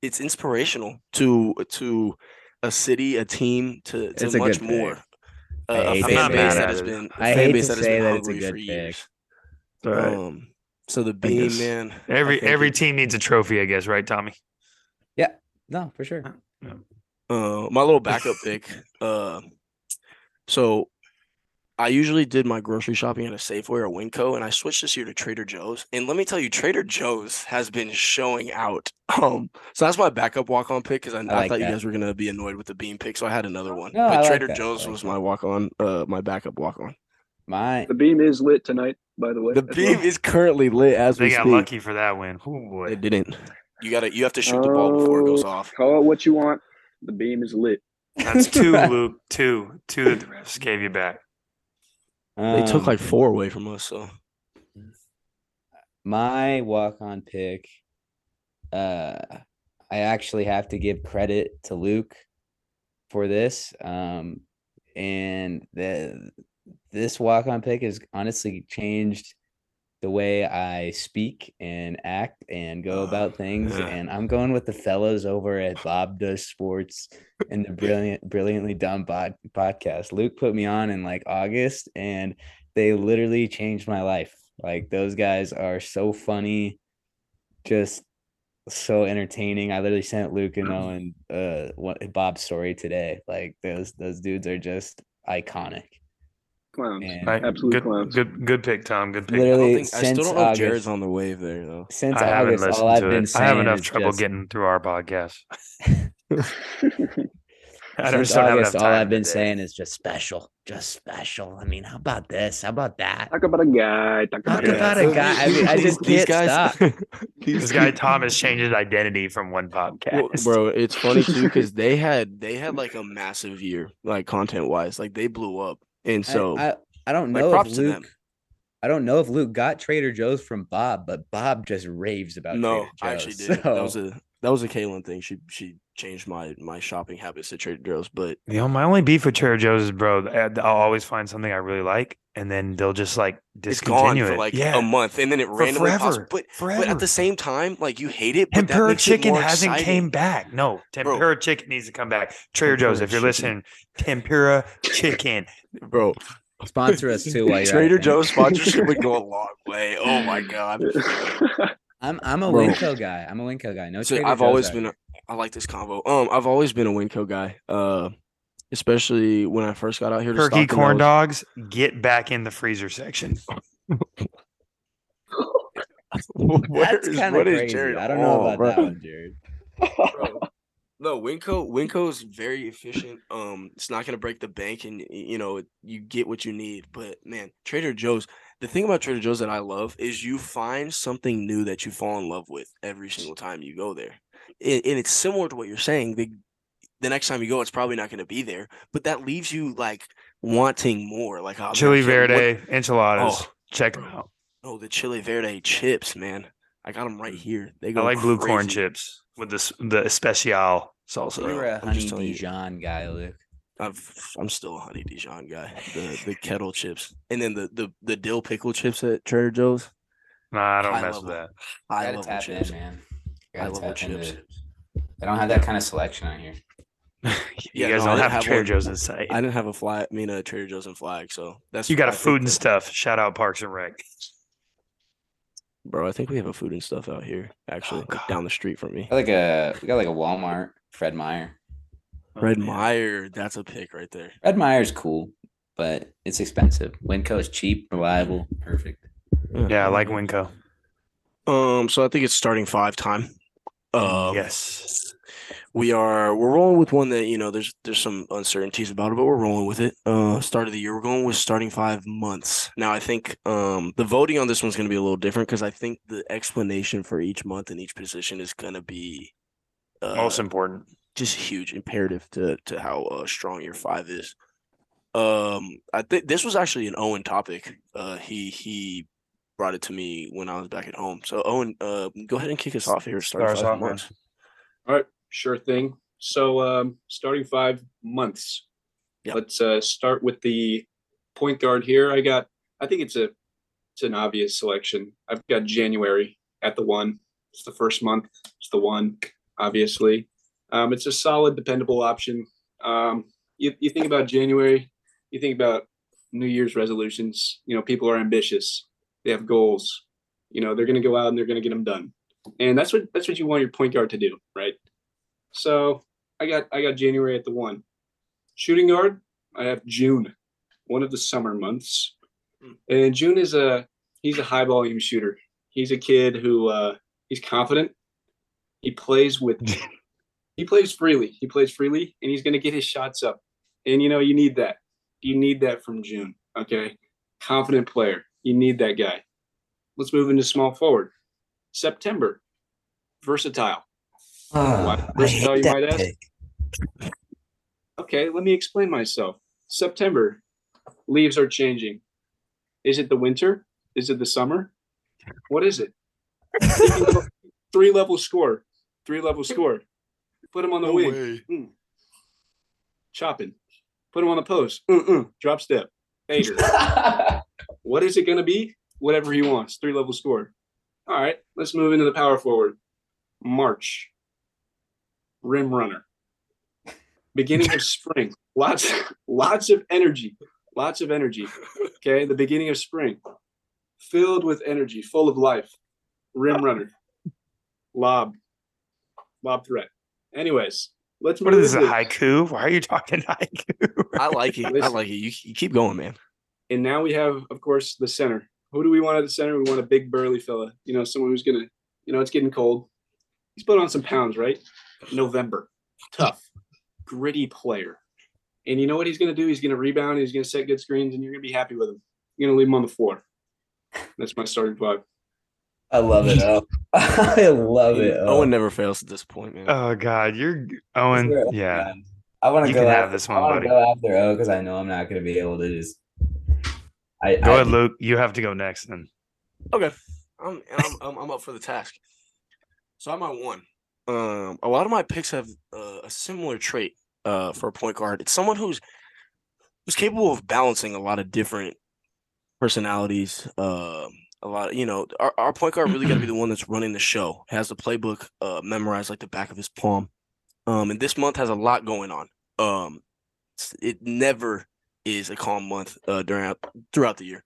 it's inspirational to to a city, a team, to, to It's a much good more. pick. I a hate fan to not say base mad that has been a I fan hate base to that has say been that it's a hungry good for pick. years. Right. Um, so the beam, man. Every every it- team needs a trophy, I guess, right, Tommy? Yeah. No, for sure. Uh, my little backup pick. Uh, so I usually did my grocery shopping at a Safeway or Winco, and I switched this year to Trader Joe's. And let me tell you, Trader Joe's has been showing out. Um, so that's my backup walk on pick because I, I, like thought you guys were gonna be annoyed with the beam pick, so I had another one. No, I but like Trader that. I Joe's like was that. my walk on, uh, my backup walk on. My The beam is lit tonight, by the way. The beam well. is currently lit as They we got speak. lucky for that win. Oh boy. They didn't. You gotta, you have to shoot the ball before it goes Oh, off. Call it what you want. The beam is lit. That's two, Luke. Two. Two that the refs gave you back. They took um, like four away from us, so my walk-on pick. Uh, I actually have to give credit to Luke for this. Um, and the this walk-on pick has honestly changed the way I speak and act and go Uh, about things. yeah. And I'm going with the fellows over at Bob Does Sports and the brilliant, brilliantly dumb pod- podcast. Luke put me on in like August, and they literally changed my life. Like those guys are so funny, just so entertaining. I literally sent Luke and Owen uh what Bob's story today. Like those those dudes are just iconic. Clowns. And Absolute Good, clowns. good, good pick, Tom. Good pick. I Literally, don't think I still since don't know if August- Jared's on the wave there though. since I haven't August, listened all I've to been it. I saying have enough is trouble just- getting through our podcast. I since don't have August, all I've been today. saying is just special, just special. I mean, how about this? How about that? Talk about a guy. Talk about Talk a about guy. a guy. I mean, I just These can't guys- stop. This guy Tom has changed his identity from one podcast. Well, bro, it's funny too because they had they had like a massive year, like content wise, like they blew up, and so I, I, don't like, know props if Luke. I don't know if Luke got Trader Joe's from Bob, but Bob just raves about no, Trader I actually Joe's. did. That was a that was a Kaylin thing. She she changed my my shopping habits at Trader Joe's, but You know, my only beef with Trader Joe's is, bro, I'll always find something I really like, and then they'll just like it's gone discontinue for like yeah, a month, and then it for randomly pops. forever. But forever. but at the same time, like you hate it. But that Tempura makes it chicken more hasn't exciting. came back. No, tempura chicken needs to come back. Trader Tempura Joe's, if you're chicken. listening, tempura chicken. bro. sponsor us too while you're Trader at. Joe's sponsorship would go a long way. Oh my god. I'm I'm a Bro. Winco guy. I'm a Winco guy. No, So Trader I've Joe's always are been a, I like this combo. Um, I've always been a Winco guy. Uh, especially when I first got out here. To Turkey Stockton, corn was- dogs, get back in the freezer section. That's is- kind of what is crazy. Jared I don't know on, about bro? that one, Jared. Bro. No, Winco Winco is very efficient. Um, it's not gonna break the bank, and you know you get what you need. But man, Trader Joe's. The thing about Trader Joe's that I love is you find something new that you fall in love with every single time you go there, and, and it's similar to what you're saying. The the next time you go, it's probably not gonna be there, but that leaves you like wanting more. Like oh, Chili I can't wait- Verde enchiladas. Oh, Check them out. Oh, the Chili Verde chips, man. I got them right mm. here. They go. I go. like blue corn chips with this the especial salsa. You were a I'm honey just telling you. Dijon guy, Luke. I've, I'm still a honey Dijon guy. The the kettle chips, and then the the the dill pickle chips at Trader Joe's. Nah, I don't high mess with that. High Gotta level chips. in, man. High Gotta level chips. it. They don't have that kind of selection out here. you Yeah, guys no, I don't didn't have, have Trader one. Joe's in sight. I didn't have a flag. I mean, a Trader Joe's and flag. So that's You got I a food and that- stuff. Shout out Parks and Rec. bro. I think we have a food and stuff out here. Actually, like down the street from me. Got like a we got like a Walmart. Fred Meyer. Red Oh, man. Meyer, that's a pick right there. Fred Meyer's cool, but it's expensive. Winco is cheap, reliable, perfect. Yeah, I like Winco. Um, so I think it's starting five time. Um, yes. we are we're rolling with one that you know there's there's some uncertainties about it, but we're rolling with it. Uh, start of the year, we're going with starting five months. Now I think um the voting on this one's going to be a little different because I think the explanation for each month and each position is going to be uh, Most important. just huge imperative to to how uh, strong your five is. Um, I think this was actually an Owen topic. Uh, he he brought it to me when I was back at home. So Owen, uh, go ahead and kick us off here. Start Start five off, months. All right, sure thing. So um, starting five months. Yep. Let's uh, start with the point guard here. I got. I think it's a. It's an obvious selection. I've got January at the one. It's the first month. It's the one. Obviously, um, it's a solid, dependable option. Um, you you think about January. you think about New Year's resolutions. You know, people are ambitious. They have goals. You know, they're going to go out and they're going to get them done, and that's what that's what you want your point guard to do, right? So I got I got January at the one. Shooting guard, I have June, one of the summer months, and June is a he's a high volume shooter. He's a kid who uh, he's confident. He plays with he plays freely. He plays freely, and he's going to get his shots up. And you know you need that. You need that from June. Okay, confident player. You need that guy. Let's move into small forward. September, versatile. Oh, I versatile, hate you might that ask? pick. Okay, let me explain myself. September, leaves are changing. Is it the winter? Is it the summer? What is it? He can go three level score. Three level score. Put him on the wing. Mm. Chopping. Put him on the post. Mm-mm. Drop step. Hater. what is it going to be? Whatever he wants. Three level score. All right, let's move into the power forward. March. Rim runner. Beginning of spring. Lots, lots of energy. Lots of energy. Okay, the beginning of spring. Filled with energy, full of life. Rim runner. Lob. Lob threat. Anyways, let's What move is this, a haiku? Why are you talking haiku? I like it. I like it. You, you keep going, man. And now we have, of course, the center. Who do we want at the center? We want a big burly fella. You know, someone who's gonna, you know, it's getting cold. He's put on some pounds, right? November, tough, gritty player. And you know what he's gonna do? He's gonna rebound. He's gonna set good screens, and you're gonna be happy with him. You're gonna leave him on the floor. That's my starting five. I love it. Oh. I love it. Oh. Owen never fails to disappoint, man. Oh God, you're Owen. Sure. Yeah, I want to You go can have after, this I one, wanna buddy. go after O because I know I'm not going to be able to just. I, go I, ahead, Luke. You have to go next then. Okay, I'm, I'm, I'm I'm up for the task. So I'm at one. Um, a lot of my picks have uh, a similar trait uh, for a point guard. It's someone who's who's capable of balancing a lot of different personalities. Um, a lot, of, you know, our, our point guard really got to be the one that's running the show. Has the playbook uh, memorized like the back of his palm. Um, and this month has a lot going on. Um, it never is a calm month uh, during throughout the year.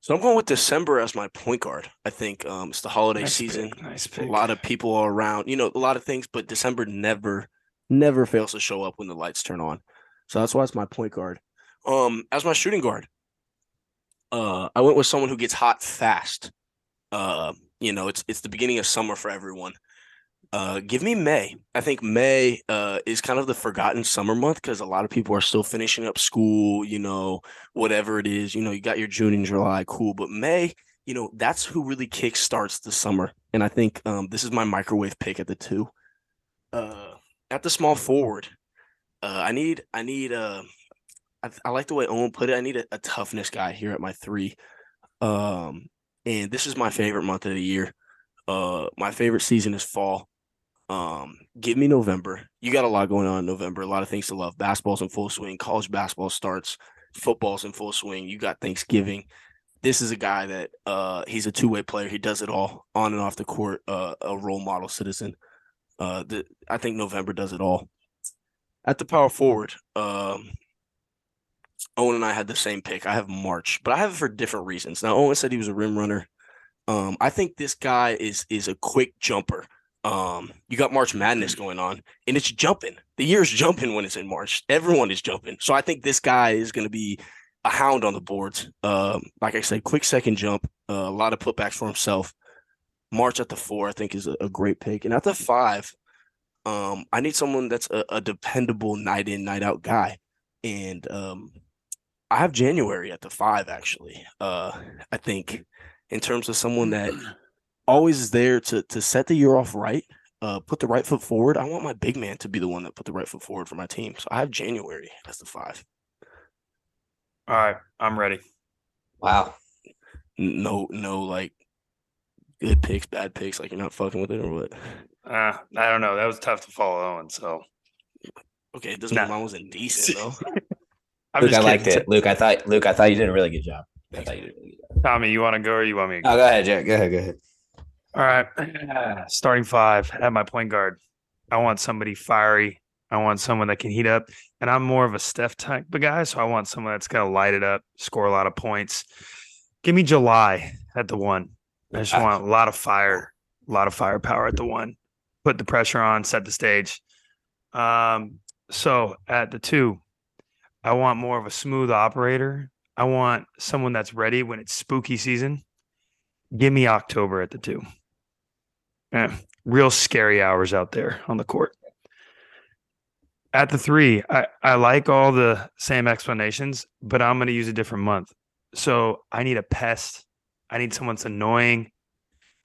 So I'm going with December as my point guard. I think um, it's the holiday Nice season. pick, Nice A lot of people are around, you know, a lot of things, but December never, never fails to show up when the lights turn on. So that's why it's my point guard. Um, as my shooting guard, uh, I went with someone who gets hot fast. Uh, you know, it's it's the beginning of summer for everyone. Uh, give me May. I think May uh, is kind of the forgotten summer month because a lot of people are still finishing up school, you know, whatever it is. You know, you got your June and July, cool. But May, you know, that's who really kick starts the summer. And I think um, this is my microwave pick at the two. Uh, at the small forward, uh, I need, I need, uh, I, I like the way Owen put it. I need a, a toughness guy here at my three. Um, and this is my favorite month of the year. Uh, my favorite season is fall. Um, give me November. You got a lot going on in November. A lot of things to love. Basketball's in full swing. College basketball starts. Football's in full swing. You got Thanksgiving. This is a guy that uh he's a two way player. He does it all on and off the court. Uh, a role model citizen. Uh, the, I think November does it all. At the power forward, um, Owen and I had the same pick. I have March, but I have it for different reasons. Now, Owen said he was a rim runner. Um, I think this guy is is a quick jumper. Um, you got March Madness going on, and it's jumping. The year's jumping when it's in March. Everyone is jumping. So I think this guy is going to be a hound on the boards. Um, like I said, quick second jump, uh, a lot of putbacks for himself. March at the four, I think, is a, a great pick. And at the five, um, I need someone that's a, a dependable night in, night out guy. And um, I have January at the five, actually. Uh, I think in terms of someone that always is there to to set the year off right, uh, put the right foot forward. I want my big man to be the one that put the right foot forward for my team. So I have January as the five. All right, I'm ready. Wow. No, no, like good picks, bad picks. Like you're not fucking with it or what? Uh, I don't know. That was tough to follow Owen. So Okay, it doesn't Nah. mean mine was indecent though. I'm Luke, just I liked it. Luke, I thought Luke, I thought you did a really good job. I thought you did a really good job. Tommy, you want to go or you want me to go? Oh, go ahead, Jack. Go ahead. Go ahead. All right. Starting five at my point guard. I want somebody fiery, I want someone that can heat up. And I'm more of a Steph type of guy. So I want someone that's going to light it up, score a lot of points. Give me July at the one. I just want a lot of fire, a lot of firepower at the one. Put the pressure on, set the stage. Um, so at the two, I want more of a smooth operator. I want someone that's ready when it's spooky season. Give me October at the two. Yeah, real scary hours out there on the court. At the three, I, I like all the same explanations, but I'm going to use a different month. So I need a pest. I need someone that's annoying,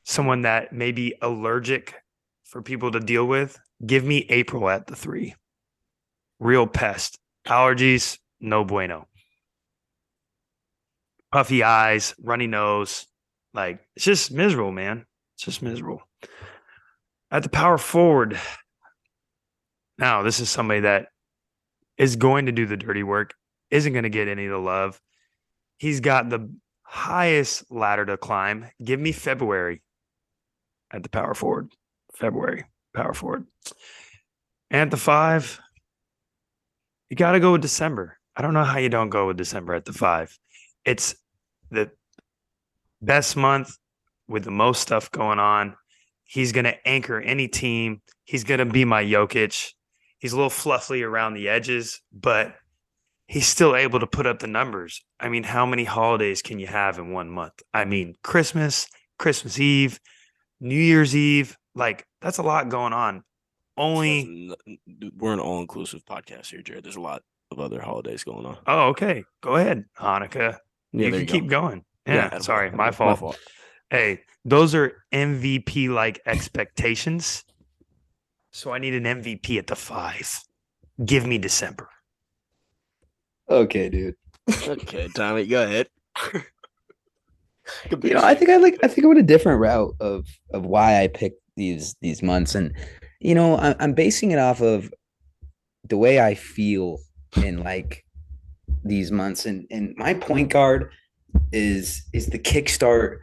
someone that may be allergic for people to deal with. Give me April at the three. Real pest. Allergies, no bueno. Puffy eyes, runny nose. Like, it's just miserable, man. It's just miserable. At the power forward, now this is somebody that is going to do the dirty work, isn't going to get any of the love. He's got the highest ladder to climb. Give me February at the power forward. February, power forward. And at the five, you got to go with December. I don't know how you don't go with December at the five. It's the best month with the most stuff going on. He's going to anchor any team. He's going to be my Jokic. He's a little fluffy around the edges, but he's still able to put up the numbers. I mean, how many holidays can you have in one month? I mean, Christmas, Christmas Eve, New Year's Eve, like that's a lot going on. Only we're an all inclusive podcast here, Jared. There's a lot of other holidays going on. Oh, okay. Go ahead. Hanukkah. Yeah, you can you keep going. Yeah, yeah sorry, my fault. my fault. Hey, those are MVP like expectations. So I need an MVP at the five. Give me December. Okay, dude. okay, Tommy, go ahead. you know, I think I like. I think I went a different route of of why I picked these these months, and you know, I, I'm basing it off of the way I feel in like these months, and and my point guard is is the kickstart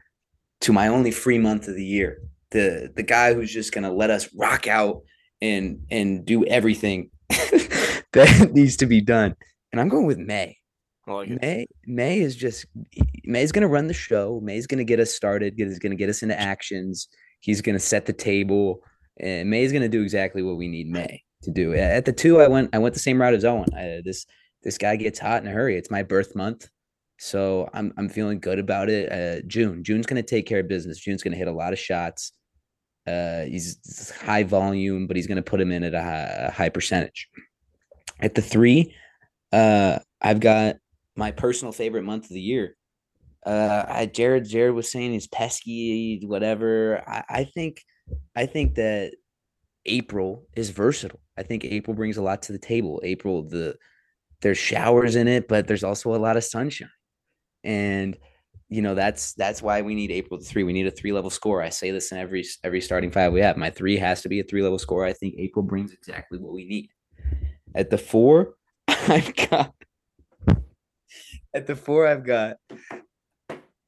to my only free month of the year. The the guy who's just gonna let us rock out and and do everything that needs to be done. And I'm going with May. Like May May is just May's gonna run the show. May's gonna get us started. He's gonna get us into actions. He's gonna set the table. And May's gonna do exactly what we need May to do. At the two, I went I went the same route as Owen. I, this this guy gets hot in a hurry. It's my birth month. So I'm I'm feeling good about it. Uh, June June's going to take care of business. June's going to hit a lot of shots. Uh, he's high volume, but he's going to put him in at a high, a high, percentage. At the three, uh, I've got my personal favorite month of the year. Uh, I, Jared Jared was saying he's pesky, whatever. I, I think I think that April is versatile. I think April brings a lot to the table. April the there's showers in it, but there's also a lot of sunshine and you know that's that's why we need April three. We need a three level score. I say this in every every starting five we have. My three has to be a three level score. I think April brings exactly what we need. At the four, I've got at the four I've got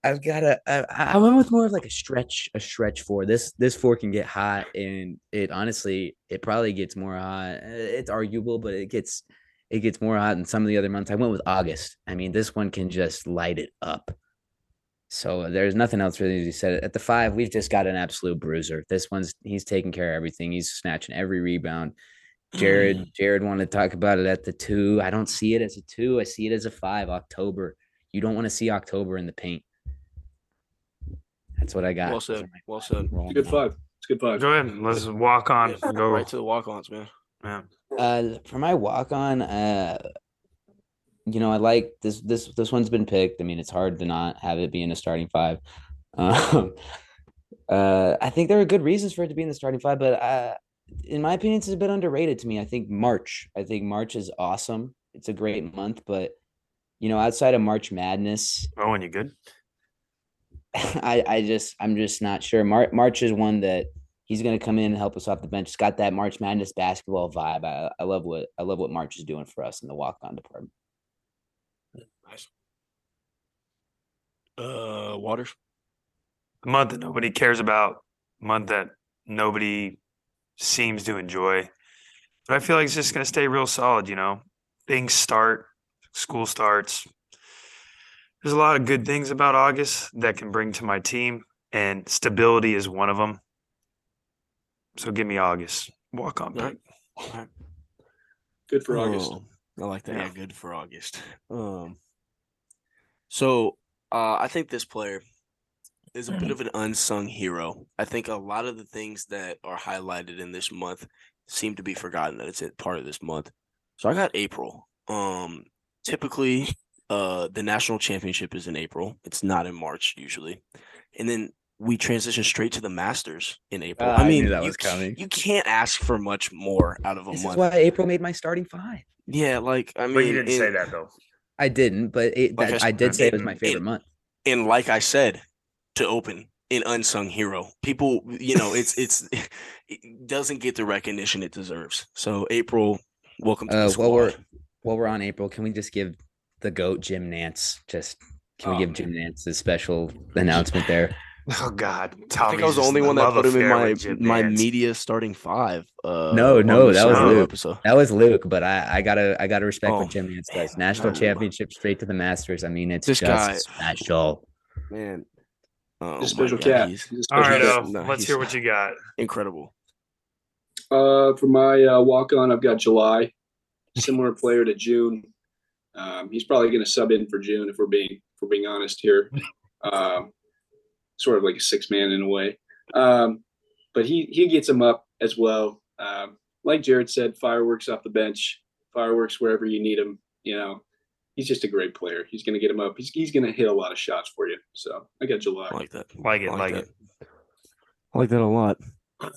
I've got a I, I went with more of like a stretch a stretch four. This this four can get hot and it honestly it probably gets more hot. It's arguable, but it gets it gets more hot than some of the other months. I went with August. I mean, this one can just light it up. So there's nothing else really to said. At the five, we've just got an absolute bruiser. This one's he's taking care of everything. He's snatching every rebound. Jared, mm. Jared wanted to talk about it at the two. I don't see it as a two. I see it as a five. October. You don't want to see October in the paint. That's what I got. Well said. Well said. It's a good five. It's a good five. Go ahead. Let's walk on. Yeah, go right to the walk-ons, man. Yeah. Uh, for my walk on, uh, you know, I like this. This this one's been picked. I mean, it's hard to not have it be in a starting five. Um, uh, I think there are good reasons for it to be in the starting five, but uh, in my opinion, it's a bit underrated to me. I think March. I think March is awesome. It's a great month, but you know, outside of March Madness, oh, and you good? I I just I'm just not sure. Mar- March is one that he's going to come in and help us off the bench. It's got that March Madness basketball vibe. I, I love what I love what March is doing for us in the walk on department. Nice. Uh, Waters. Month that nobody cares about. Month that nobody seems to enjoy. But I feel like it's just going to stay real solid, you know. Things start, school starts. There's a lot of good things about August that can bring to my team, and stability is one of them. So give me August. Walk on. Right. Good for August. Oh, I like that. Yeah. Yeah, good for August. Um, so uh, I think this player is a bit of an unsung hero. I think a lot of the things that are highlighted in this month seem to be forgotten that it's a part of this month. So I got April. Um, typically, uh, the national championship is in April. It's not in March usually, and then we transition straight to the Masters in April. Ah, I I mean, knew that you was ca- coming. You can't ask for much more out of a This is month. why April made my starting five. Yeah, like I mean, But you didn't say that though. I didn't, but it, Okay, that, so I did say it was my favorite it- month. and like I said, to open an unsung hero. People, you know, it's it's it doesn't get the recognition it deserves. So April, welcome to Uh, the while we're squad. while we're on April, can we just give the goat Jim Nantz? Just can we Oh, give Jim Nantz a special announcement there? Oh God, I think I was the only one that put him in my my media starting five. Uh, No, no, that was Luke. episode. That was Luke, but I, I gotta I gotta respect Oh. what Jim Nantz does. National No. championship straight to the Masters. I mean, it's This just guy- special. Man, oh He's a my special God, cat. he's He's a All special right, cat. oh, No, let's hear what you got. incredible. Uh, for my uh, walk on, I've got July. Similar player to June. Um, he's probably going to sub in for June if we're being if we're being honest here. Um, sort of like a six man in a way. Um, but he he gets him up as well. Um, like Jared said, fireworks off the bench, fireworks wherever you need him. You know, he's just a great player. He's going to get him up. He's he's going to hit a lot of shots for you. So I got July. I like that. Like it, I like that. it. I like that a lot. Good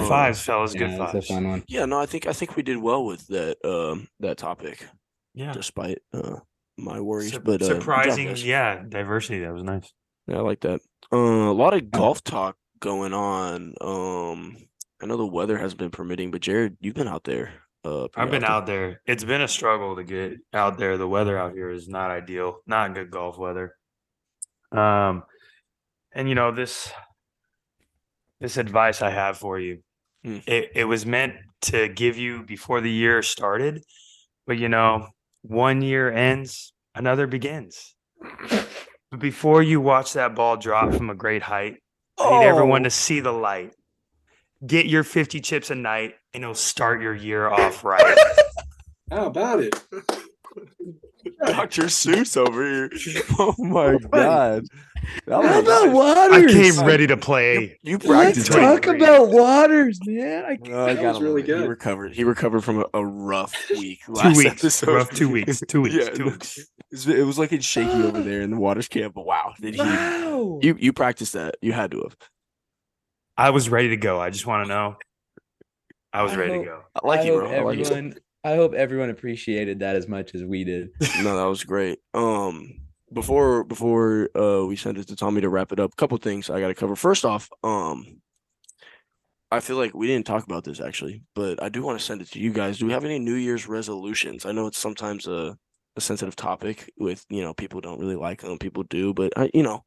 Oh. fives, fellas. Yeah, Good it's fives. fun one. Yeah, no, I think I think we did well with that um that topic, Yeah. despite uh my worries. Sur- but uh, good job, surprising, guys. yeah, diversity. That was nice. Yeah, I like that. Uh, a lot of golf talk going on. Um, I know the weather has been permitting, but Jared, you've been out there. Uh, I've been out there. It's been a struggle to get out there. The weather out here is not ideal, not good golf weather. Um, and you know this this advice I have for you. Mm. It it was meant to give you before the year started, but you know, one year ends, another begins. But before you watch that ball drop from a great height, I need everyone Oh. to see the light. Get your 50 chips a night and it'll start your year off right. How about it? Dr. Seuss over here. Oh my god. That How was- about I Waters? came ready to play. you Let's talk about Waters, man. I Oh, I That got was him. really He recovered. He recovered from a, a rough week. Two last weeks. episode. Rough two weeks. Two weeks. Yeah, two weeks. It's- It was like it's shaky over there in the waters camp. But wow, did he? Wow. You you practiced that? You had to have. I was ready to go. I just want to know. I was I ready hope- to go. I like I you, hope bro. I like you. everyone. I hope everyone appreciated that as much as we did. No, that was great. Um, before before uh we send it to Tommy to wrap it up, a couple things I got to cover. First off, um, I feel like we didn't talk about this actually, but I do want to send it to you guys. Do we have any New Year's resolutions? I know it's sometimes a a sensitive topic with you know people don't really like them, people do, but I you know.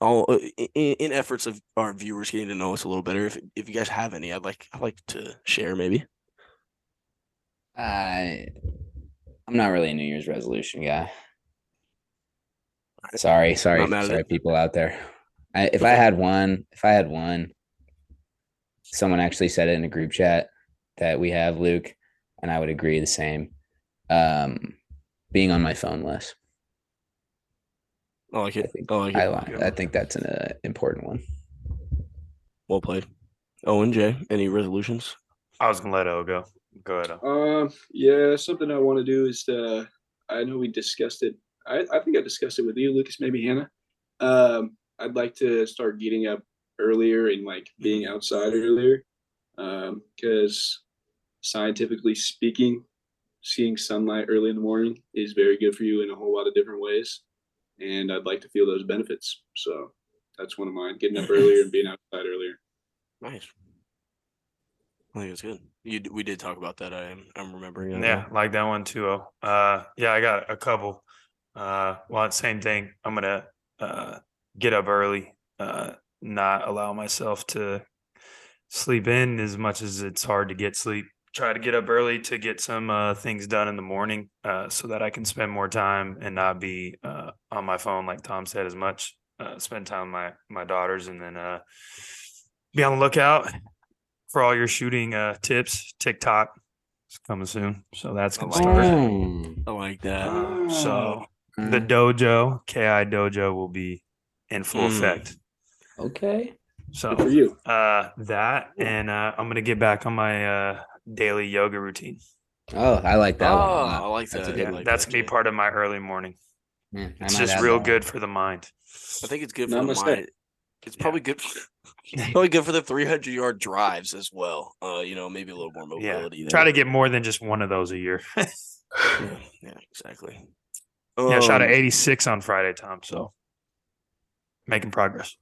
All uh, in, in efforts of our viewers getting to know us a little better, if if you guys have any, I'd like I'd like to share maybe. I I'm not really a New Year's resolution guy. Sorry, sorry, Not mad at sorry, people out there. I, if I had one, if I had one, someone actually said it in a group chat that we have, Luke, and I would agree the same. Um, being on my phone less. I like I it. think I like I, it. li- I think that's an uh, important one. Well played. Owen Jay, any resolutions? I was gonna let O go. Go ahead. O. Um, yeah, something I want to do is uh I know we discussed it. I, I think I discussed it with you, Lucas, maybe Hannah. Um, I'd like to start getting up earlier and like being outside earlier. Um, because scientifically speaking, seeing sunlight early in the morning is very good for you in a whole lot of different ways. And I'd like to feel those benefits. So that's one of mine, getting up earlier and being outside earlier. Nice. I think it's good. You we did talk about that. I am I'm remembering. that Yeah, like that one too. O. Uh, yeah, I got a couple. Uh, well, same thing. I'm gonna uh get up early. Uh, not allow myself to sleep in as much as it's hard to get sleep. Try to get up early to get some uh, things done in the morning, uh, so that I can spend more time and not be uh, on my phone, like Tom said, as much. Uh, spend time with my my daughters, and then uh, be on the lookout for all your shooting uh, tips. TikTok is coming soon, so that's gonna start. Oh. I like that. Uh, so Uh, the dojo, Ki Dojo, will be in full Mm. effect. okay. So Good for you. uh that and uh i'm gonna get back on my uh daily yoga routine Oh, I like that one. a Oh, lot. I like That's that. good yeah like that's that, gonna be part of my early morning Yeah, it's just real that. good for the mind I think it's good for Namaste. the mind. It's probably good. For, Probably good for the 300 yard drives as well. Uh, you know, maybe a little more mobility. yeah mobility. try to get more than just one of those a year yeah Yeah, yeah, exactly. shot Um, at 86 on friday tom so making progress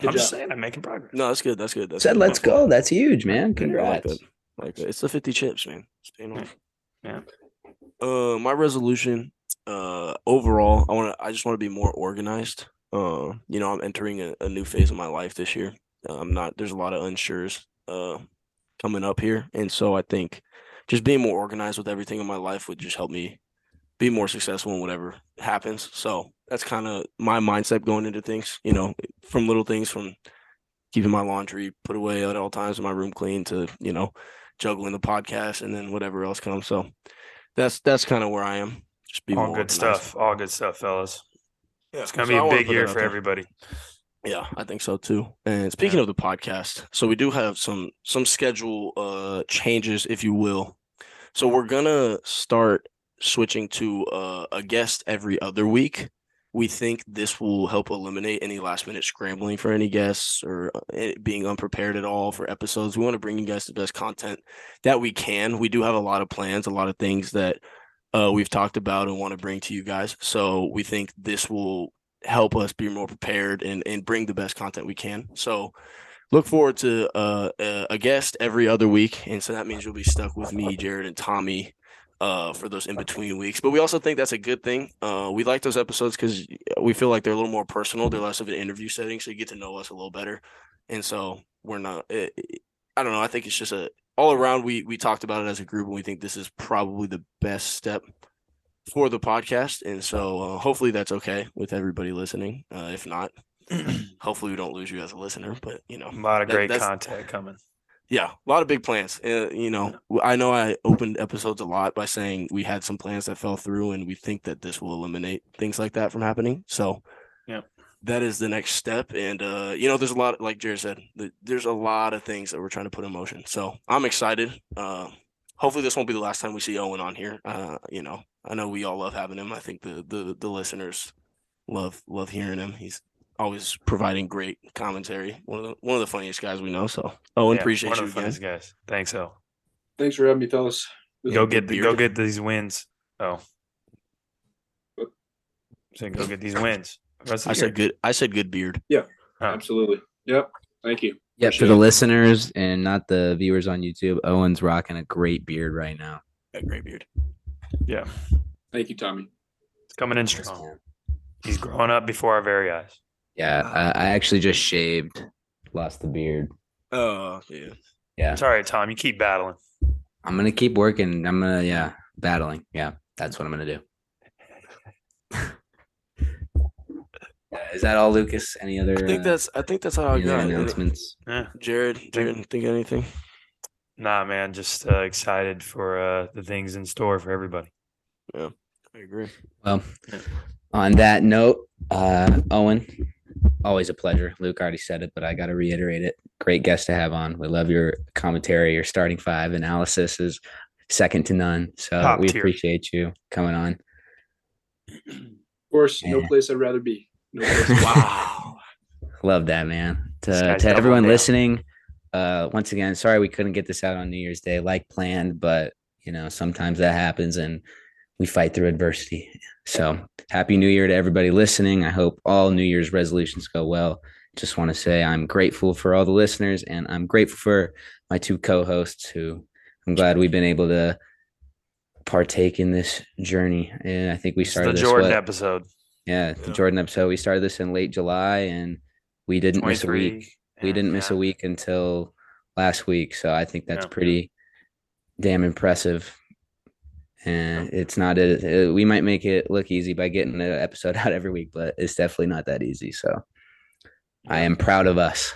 Good i'm just saying i'm making progress No, that's good. That's good. That's Said, good. let's go. That's huge, man. Yeah, like Congrats. that. Like that. It's the 50 chips, man. It's paying Yeah. off. Yeah. Uh, my resolution, uh, overall, I want to. I just want to be more organized. Uh, you know, I'm entering a, a new phase of my life this year. Uh, I'm not. There's a lot of unsures, uh, coming up here, and so I think just being more organized with everything in my life would just help me be more successful in whatever happens. So that's kind of my mindset going into things. You know, from little things, from keeping my laundry put away at all times in my room clean to you know juggling the podcast and then whatever else comes. So that's that's kind of where I am. Just be all more good stuff all good stuff fellas Yeah, it's gonna so be a big year for there. everybody Yeah, I think so too. And speaking of the podcast, so we do have some some schedule uh changes, if you will. So we're gonna start switching to uh, a guest every other week. We think this will help eliminate any last minute scrambling for any guests or uh, being unprepared at all for episodes. We want to bring you guys the best content that we can. We do have a lot of plans, a lot of things that uh, we've talked about and want to bring to you guys. So we think this will help us be more prepared and and bring the best content we can. So look forward to uh, a, a guest every other week, and so that means you'll be stuck with me, Jared, and Tommy uh, for those in between weeks. But we also think that's a good thing. Uh, we like those episodes because we feel like they're a little more personal. They're less of an interview setting, so you get to know us a little better. And so we're not. It, it- I don't know. I think it's just a all around. We we talked about it as a group, and we think this is probably the best step for the podcast. And so uh, hopefully that's okay with everybody listening. Uh, if not, hopefully we don't lose you as a listener. But you know, a lot of That- great content coming yeah, a lot of big plans. Uh, you know, I know I opened episodes a lot by saying we had some plans that fell through, and we think that this will eliminate things like that from happening. So, Yeah. that is the next step. And uh, you know, there's a lot, like Jared said, there's a lot of things that we're trying to put in motion. So I'm excited. Uh, hopefully, this won't be the last time we see Owen on here. Uh, you know, I know we all love having him. I think the the the listeners love love hearing him. He's always providing great commentary. One of the one of the funniest guys we know. So, Owen, Yeah, appreciate one you of the again. funniest guys thanks o Thanks for having me, fellas. This go get the, go get these wins oh What? so go get these wins Rest of I the said year. good. I said good beard. Oh. Absolutely. Yep. Thank you. Yep, for the it. listeners and not the viewers on YouTube, Owen's rocking a great beard right now. Yeah, great beard. yeah Thank you, Tommy. it's coming in strong he's growing up before our very eyes Yeah, I, I actually just shaved, lost the beard. Oh yeah. Yeah, it's all right tom you keep battling I'm gonna keep working. I'm gonna yeah, battling. Yeah, that's what I'm gonna do. Is that all, Lucas? Any other? I think uh, that's. I think that's all I got. Announcements? yeah Jared, Jared, think of anything? nah man just uh, excited for uh, the things in store for everybody Yeah, I agree. Well, Yeah. on that note, uh, Owen, always a pleasure. Luke already said it, but I got to reiterate it. Great guest to have on. We love your commentary. Your starting five analysis is second to none. So Top we tier. appreciate you coming on. Of course, no place I'd rather be. No place. Wow. Love that, man. To, to everyone down. listening, uh, once again, sorry we couldn't get this out on New Year's Day like planned, but you know, sometimes that happens and we fight through adversity. So happy New Year to everybody listening. I hope all New Year's resolutions go well. Just want to say I'm grateful for all the listeners and I'm grateful for my two co-hosts who I'm glad we've been able to partake in this journey. And I think we started the this, jordan what- episode yeah, the Yeah. Jordan episode. We started this in late July and we didn't miss a 23 week. We didn't miss a week until last week. So I think that's Yeah. pretty damn impressive. And it's not a, uh, we might make it look easy by getting an episode out every week, but it's definitely not that easy. So I am proud of us.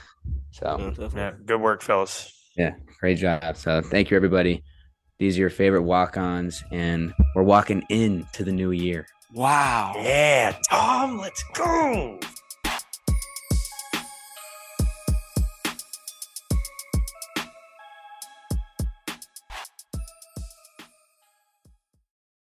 So Yeah. Mm, yeah, good work, fellas. yeah, great job. So thank you, everybody. These are your favorite walk ons, and we're walking into the new year. Wow. Yeah, Tom, let's go.